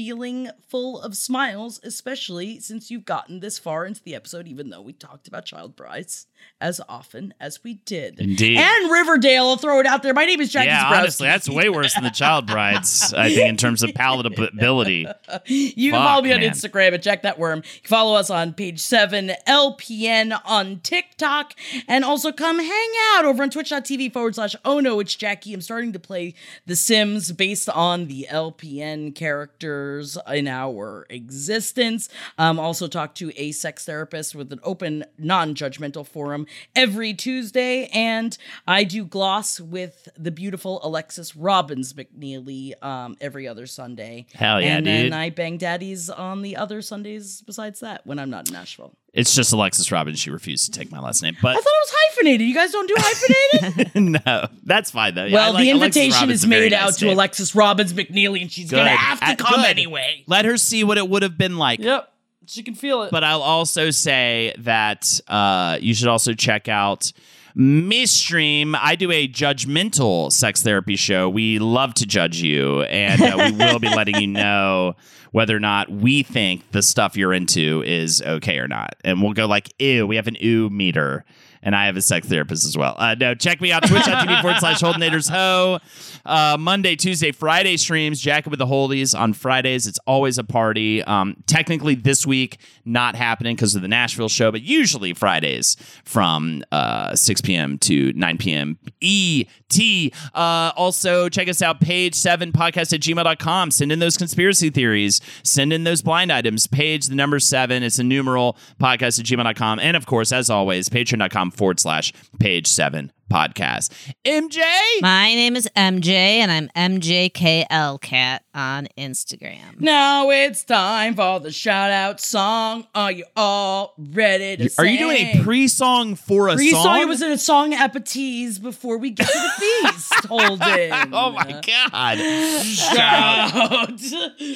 feeling full of smiles, especially since you've gotten this far into the episode, even though we talked about child brides as often as we did. Indeed. And Riverdale, I'll throw it out there. My name is Jackie yeah, Zebrowski. honestly, that's way worse than the child brides. I think in terms of palatability. <laughs> You can Fuck, follow me on man. Instagram at Jack That Worm. You can follow us on page seven LPN on TikTok, and also come hang out over on Twitch.tv forward slash Oh No, it's Jackie. I'm starting to play The Sims based on the LPN characters in our existence. Um, also talk to a sex therapist with an open, non-judgmental forum every Tuesday, and I do gloss with the beautiful Alexis Robbins McNeely um, every other Sunday. Hell yeah, and dude. then I bang daddies on the other Sundays besides that when I'm not in Nashville. It's just Alexis Robbins. She refused to take my last name. But I thought it was hyphenated. You guys don't do hyphenated? <laughs> no, that's fine though. Yeah, well, like the invitation is made nice out to name. Alexis Robbins McNeely, and she's Good. gonna have to Uh, come good. anyway. Let her see what it would have been like. Yep, she can feel it. But I'll also say that uh, you should also check out Miss Stream. I do a judgmental sex therapy show. We love to judge you, and uh, we <laughs> will be letting you know whether or not we think the stuff you're into is okay or not. And we'll go like, ew, we have an ew meter. And I have a sex therapist as well. Uh, no, check me out, twitch.tv forward slash Holdenators Ho. Uh, Monday, Tuesday, Friday streams, Jacket with the Holdies on Fridays. It's always a party. Um, technically, this week, not happening because of the Nashville show, but usually Fridays from uh, 6 p.m. to 9 p.m. ET. Uh, also, check us out, page 7 podcast at gmail.com. Send in those conspiracy theories, send in those blind items. Page the number 7, it's a numeral podcast at gmail.com. And of course, as always, patreon.com forward slash page 7 podcast. MJ? My name is MJ, and I'm MJKL Cat on Instagram. now it's time for the shout out song. Are you all ready to Are you doing a pre song for a Pre-song, song? it was a song appetiz before we get to the feast. <laughs> Holden. <laughs> oh my God. Shout,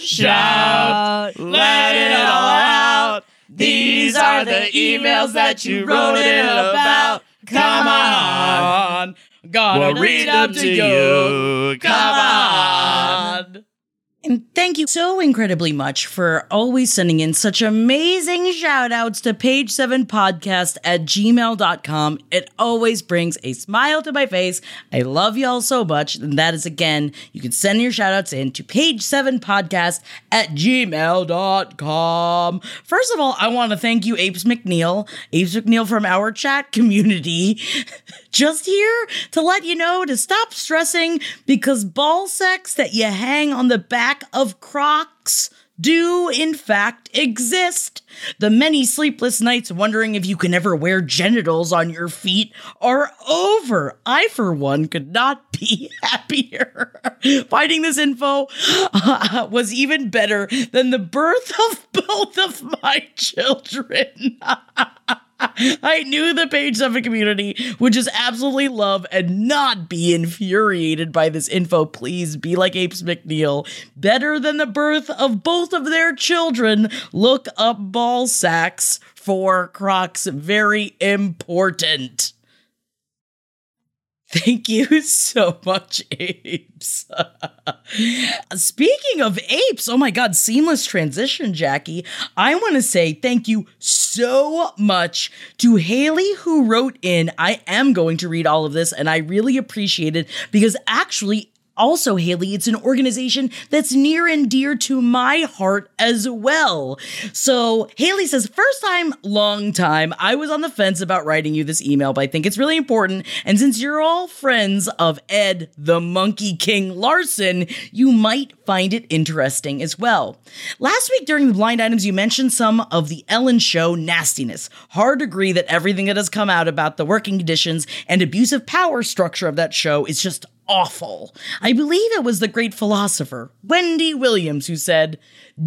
Shout, let it all out. These are the emails that you wrote in about. Come on, gotta We'll read them to you. Come on. And thank you so incredibly much for always sending in such amazing shout outs to page7podcast at gmail.com. It always brings a smile to my face. I love y'all so much. And that is again, you can send your shout outs in to page7podcast at gmail.com. First of all, I want to thank you, Apes McNeil, Apes McNeil from our chat community. <laughs> Just here to let you know to stop stressing because ball sex that you hang on the back of Crocs do in fact exist. The many sleepless nights wondering if you can ever wear genitals on your feet are over. I, for one, could not be <laughs> happier. Finding this info uh, was even better than the birth of both of my <laughs> children. <laughs> <laughs> I knew the page seven community would just absolutely love and not be infuriated by this info. Please be like Apes McNeil. Better than the birth of both of their children. Look up ball sacks for Crocs. Very important. Thank you so much, apes. <laughs> Speaking of apes, oh my god, seamless transition, Jackie. I want to say thank you so much to Haley who wrote in. I am going to read all of this and I really appreciate it because actually also, Haley, it's an organization that's near and dear to my heart as well. So, Haley says, first time, long time. I was on the fence about writing you this email, but I think it's really important. And since you're all friends of Ed, the Monkey King Larson, you might find it interesting as well. Last week during the blind items, you mentioned some of the Ellen Show nastiness. Hard to agree that everything that has come out about the working conditions and abusive power structure of that show is just awful. I believe it was the great philosopher Wendy Williams who said,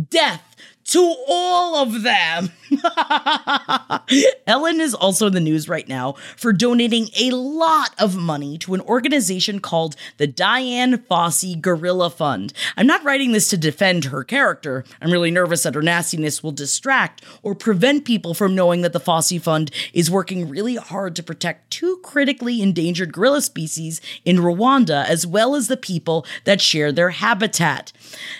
Death to all of them. <laughs> Ellen is also in the news right now for donating a lot of money to an organization called the Dian Fossey Gorilla Fund. I'm not writing this to defend her character. I'm really nervous that her nastiness will distract or prevent people from knowing that the Fossey Fund is working really hard to protect two critically endangered gorilla species in Rwanda, as well as the people that share their habitat.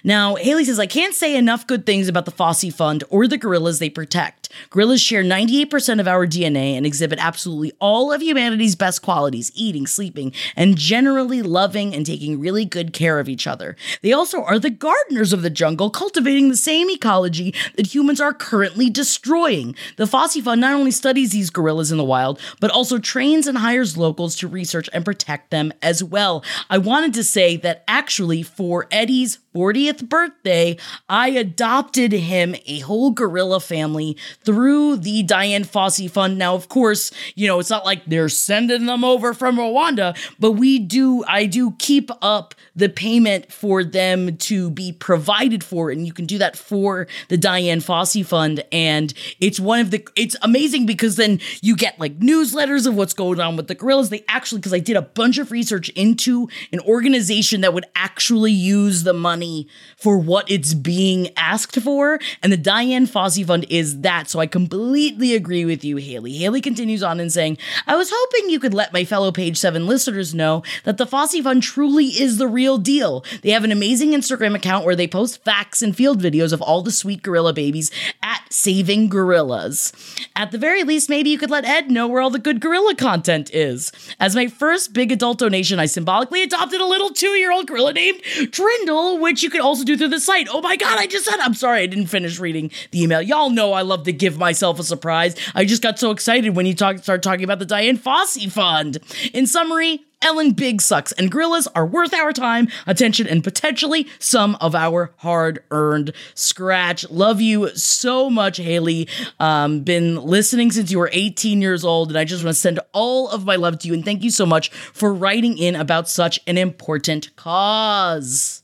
Now, Haley says, I can't say enough good things about the Fossey Fund or the gorillas they protect. Gorillas share 98% of our DNA and exhibit absolutely all of humanity's best qualities eating, sleeping, and generally loving and taking really good care of each other. They also are the gardeners of the jungle, cultivating the same ecology that humans are currently destroying. The Fossey Fund not only studies these gorillas in the wild, but also trains and hires locals to research and protect them as well. I wanted to say that actually, for Eddie's 40th birthday, I adopted him a whole gorilla family through the Dian Fossey Fund. Now, of course, you know, it's not like they're sending them over from Rwanda, but we do, I do keep up the payment for them to be provided for. And you can do that for the Dian Fossey Fund. And it's one of the, it's amazing because then you get like newsletters of what's going on with the gorillas. They actually, because I did a bunch of research into an organization that would actually use the money for what it's being asked for. And the Dian Fossey Fund is that. So I completely agree with you, Haley. Haley continues on and saying, I was hoping you could let my fellow Page 7 listeners know that the Fossey Fund truly is the real deal. They have an amazing Instagram account where they post facts and field videos of all the sweet gorilla babies at Saving Gorillas. At the very least, maybe you could let Ed know where all the good gorilla content is. As my first big adult donation, I symbolically adopted a little two year old gorilla named Trindle, which you can also do through the site. Oh my god, I just said I'm sorry, I didn't finish reading the email. Y'all know I love to give myself a surprise. I just got so excited when you talk, start talking about the Dian Fossey Fund. In summary, Ellen Big sucks, and gorillas are worth our time, attention, and potentially some of our hard earned scratch. Love you so much, Haley. Um, been listening since you were 18 years old, and I just want to send all of my love to you and thank you so much for writing in about such an important cause.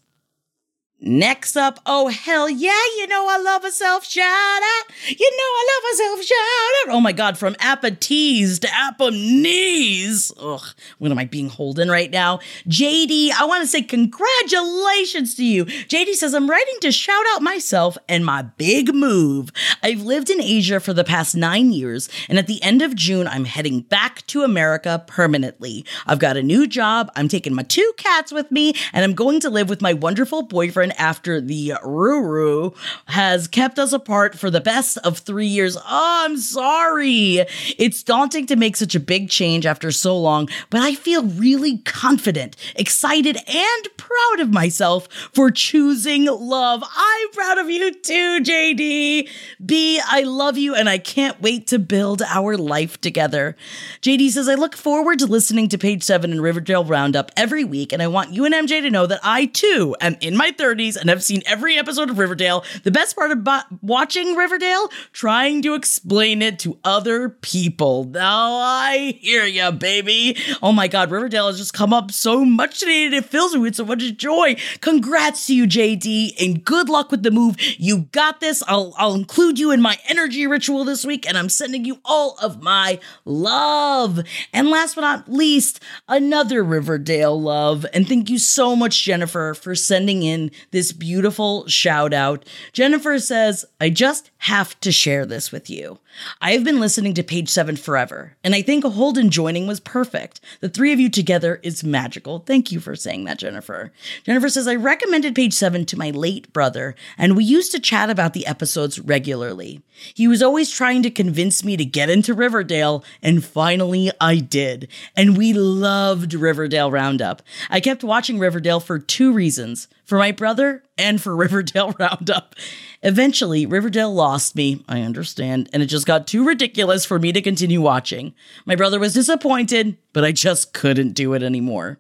Next up, oh hell yeah, you know I love a self shout out. You know I love a self shout out. Oh my god, from Appetease to Appamnees. Ugh, what am I being holden right now? JD, I want to say congratulations to you. JD says I'm writing to shout out myself and my big move. I've lived in Asia for the past nine years, and at the end of June, I'm heading back to America permanently. I've got a new job, I'm taking my two cats with me, and I'm going to live with my wonderful boyfriend after the Ruru has kept us apart for the best of three years. Oh, I'm sorry. It's daunting to make such a big change after so long, but I feel really confident, excited, and proud of myself for choosing love. I'm proud of you too, JD. B, I love you and I can't wait to build our life together. JD says, I look forward to listening to page seven and Riverdale Roundup every week, and I want you and MJ to know that I too am in my 30s and I've seen every episode of Riverdale. The best part about watching Riverdale, trying to explain it to other people. Now I hear ya, baby. Oh my god, Riverdale has just come up so much today and it fills me with so much joy. Congrats to you, JD, and good luck with the move. You got this. I'll, I'll include you in my energy ritual this week, and I'm sending you all of my love. And last but not least, another Riverdale love. And thank you so much, Jennifer, for sending in this beautiful shout out. Jennifer says, I just have to share this with you. I have been listening to page seven forever, and I think Holden joining was perfect. The three of you together is magical. Thank you for saying that, Jennifer. Jennifer says, I recommended page seven to my late brother, and we used to chat about the episodes regularly. He was always trying to convince me to get into Riverdale, and finally I did. And we loved Riverdale Roundup. I kept watching Riverdale for two reasons for my brother and for Riverdale <laughs> Roundup. Eventually, Riverdale lost me, I understand, and it just got too ridiculous for me to continue watching. My brother was disappointed, but I just couldn't do it anymore.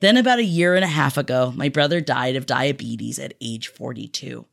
Then, about a year and a half ago, my brother died of diabetes at age 42.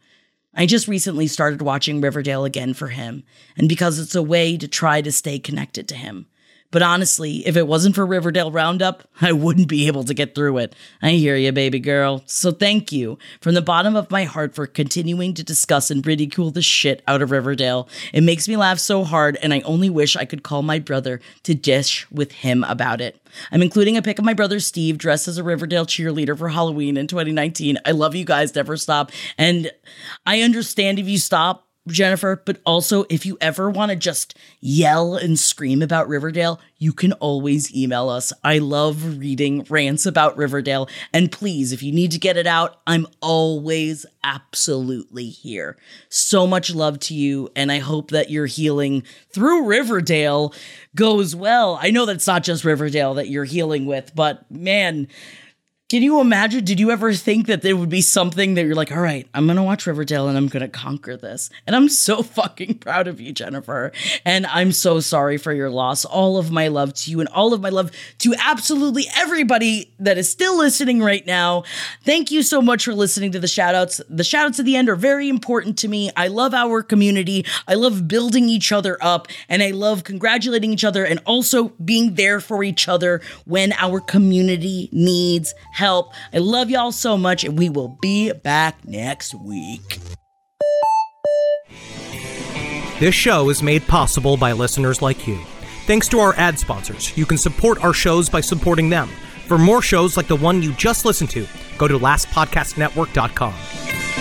I just recently started watching Riverdale again for him, and because it's a way to try to stay connected to him. But honestly, if it wasn't for Riverdale Roundup, I wouldn't be able to get through it. I hear you, baby girl. So thank you from the bottom of my heart for continuing to discuss and ridicule the shit out of Riverdale. It makes me laugh so hard, and I only wish I could call my brother to dish with him about it. I'm including a pic of my brother Steve dressed as a Riverdale cheerleader for Halloween in 2019. I love you guys, never stop. And I understand if you stop Jennifer, but also if you ever want to just yell and scream about Riverdale, you can always email us. I love reading rants about Riverdale. And please, if you need to get it out, I'm always absolutely here. So much love to you. And I hope that your healing through Riverdale goes well. I know that's not just Riverdale that you're healing with, but man, can you imagine? Did you ever think that there would be something that you're like, all right, I'm gonna watch Riverdale and I'm gonna conquer this? And I'm so <laughs> fucking proud of you, Jennifer. And I'm so sorry for your loss. All of my love to you and all of my love to absolutely everybody that is still listening right now. Thank you so much for listening to the shout outs. The shout outs at the end are very important to me. I love our community. I love building each other up and I love congratulating each other and also being there for each other when our community needs help. I love y'all so much, and we will be back next week. This show is made possible by listeners like you. Thanks to our ad sponsors, you can support our shows by supporting them. For more shows like the one you just listened to, go to lastpodcastnetwork.com.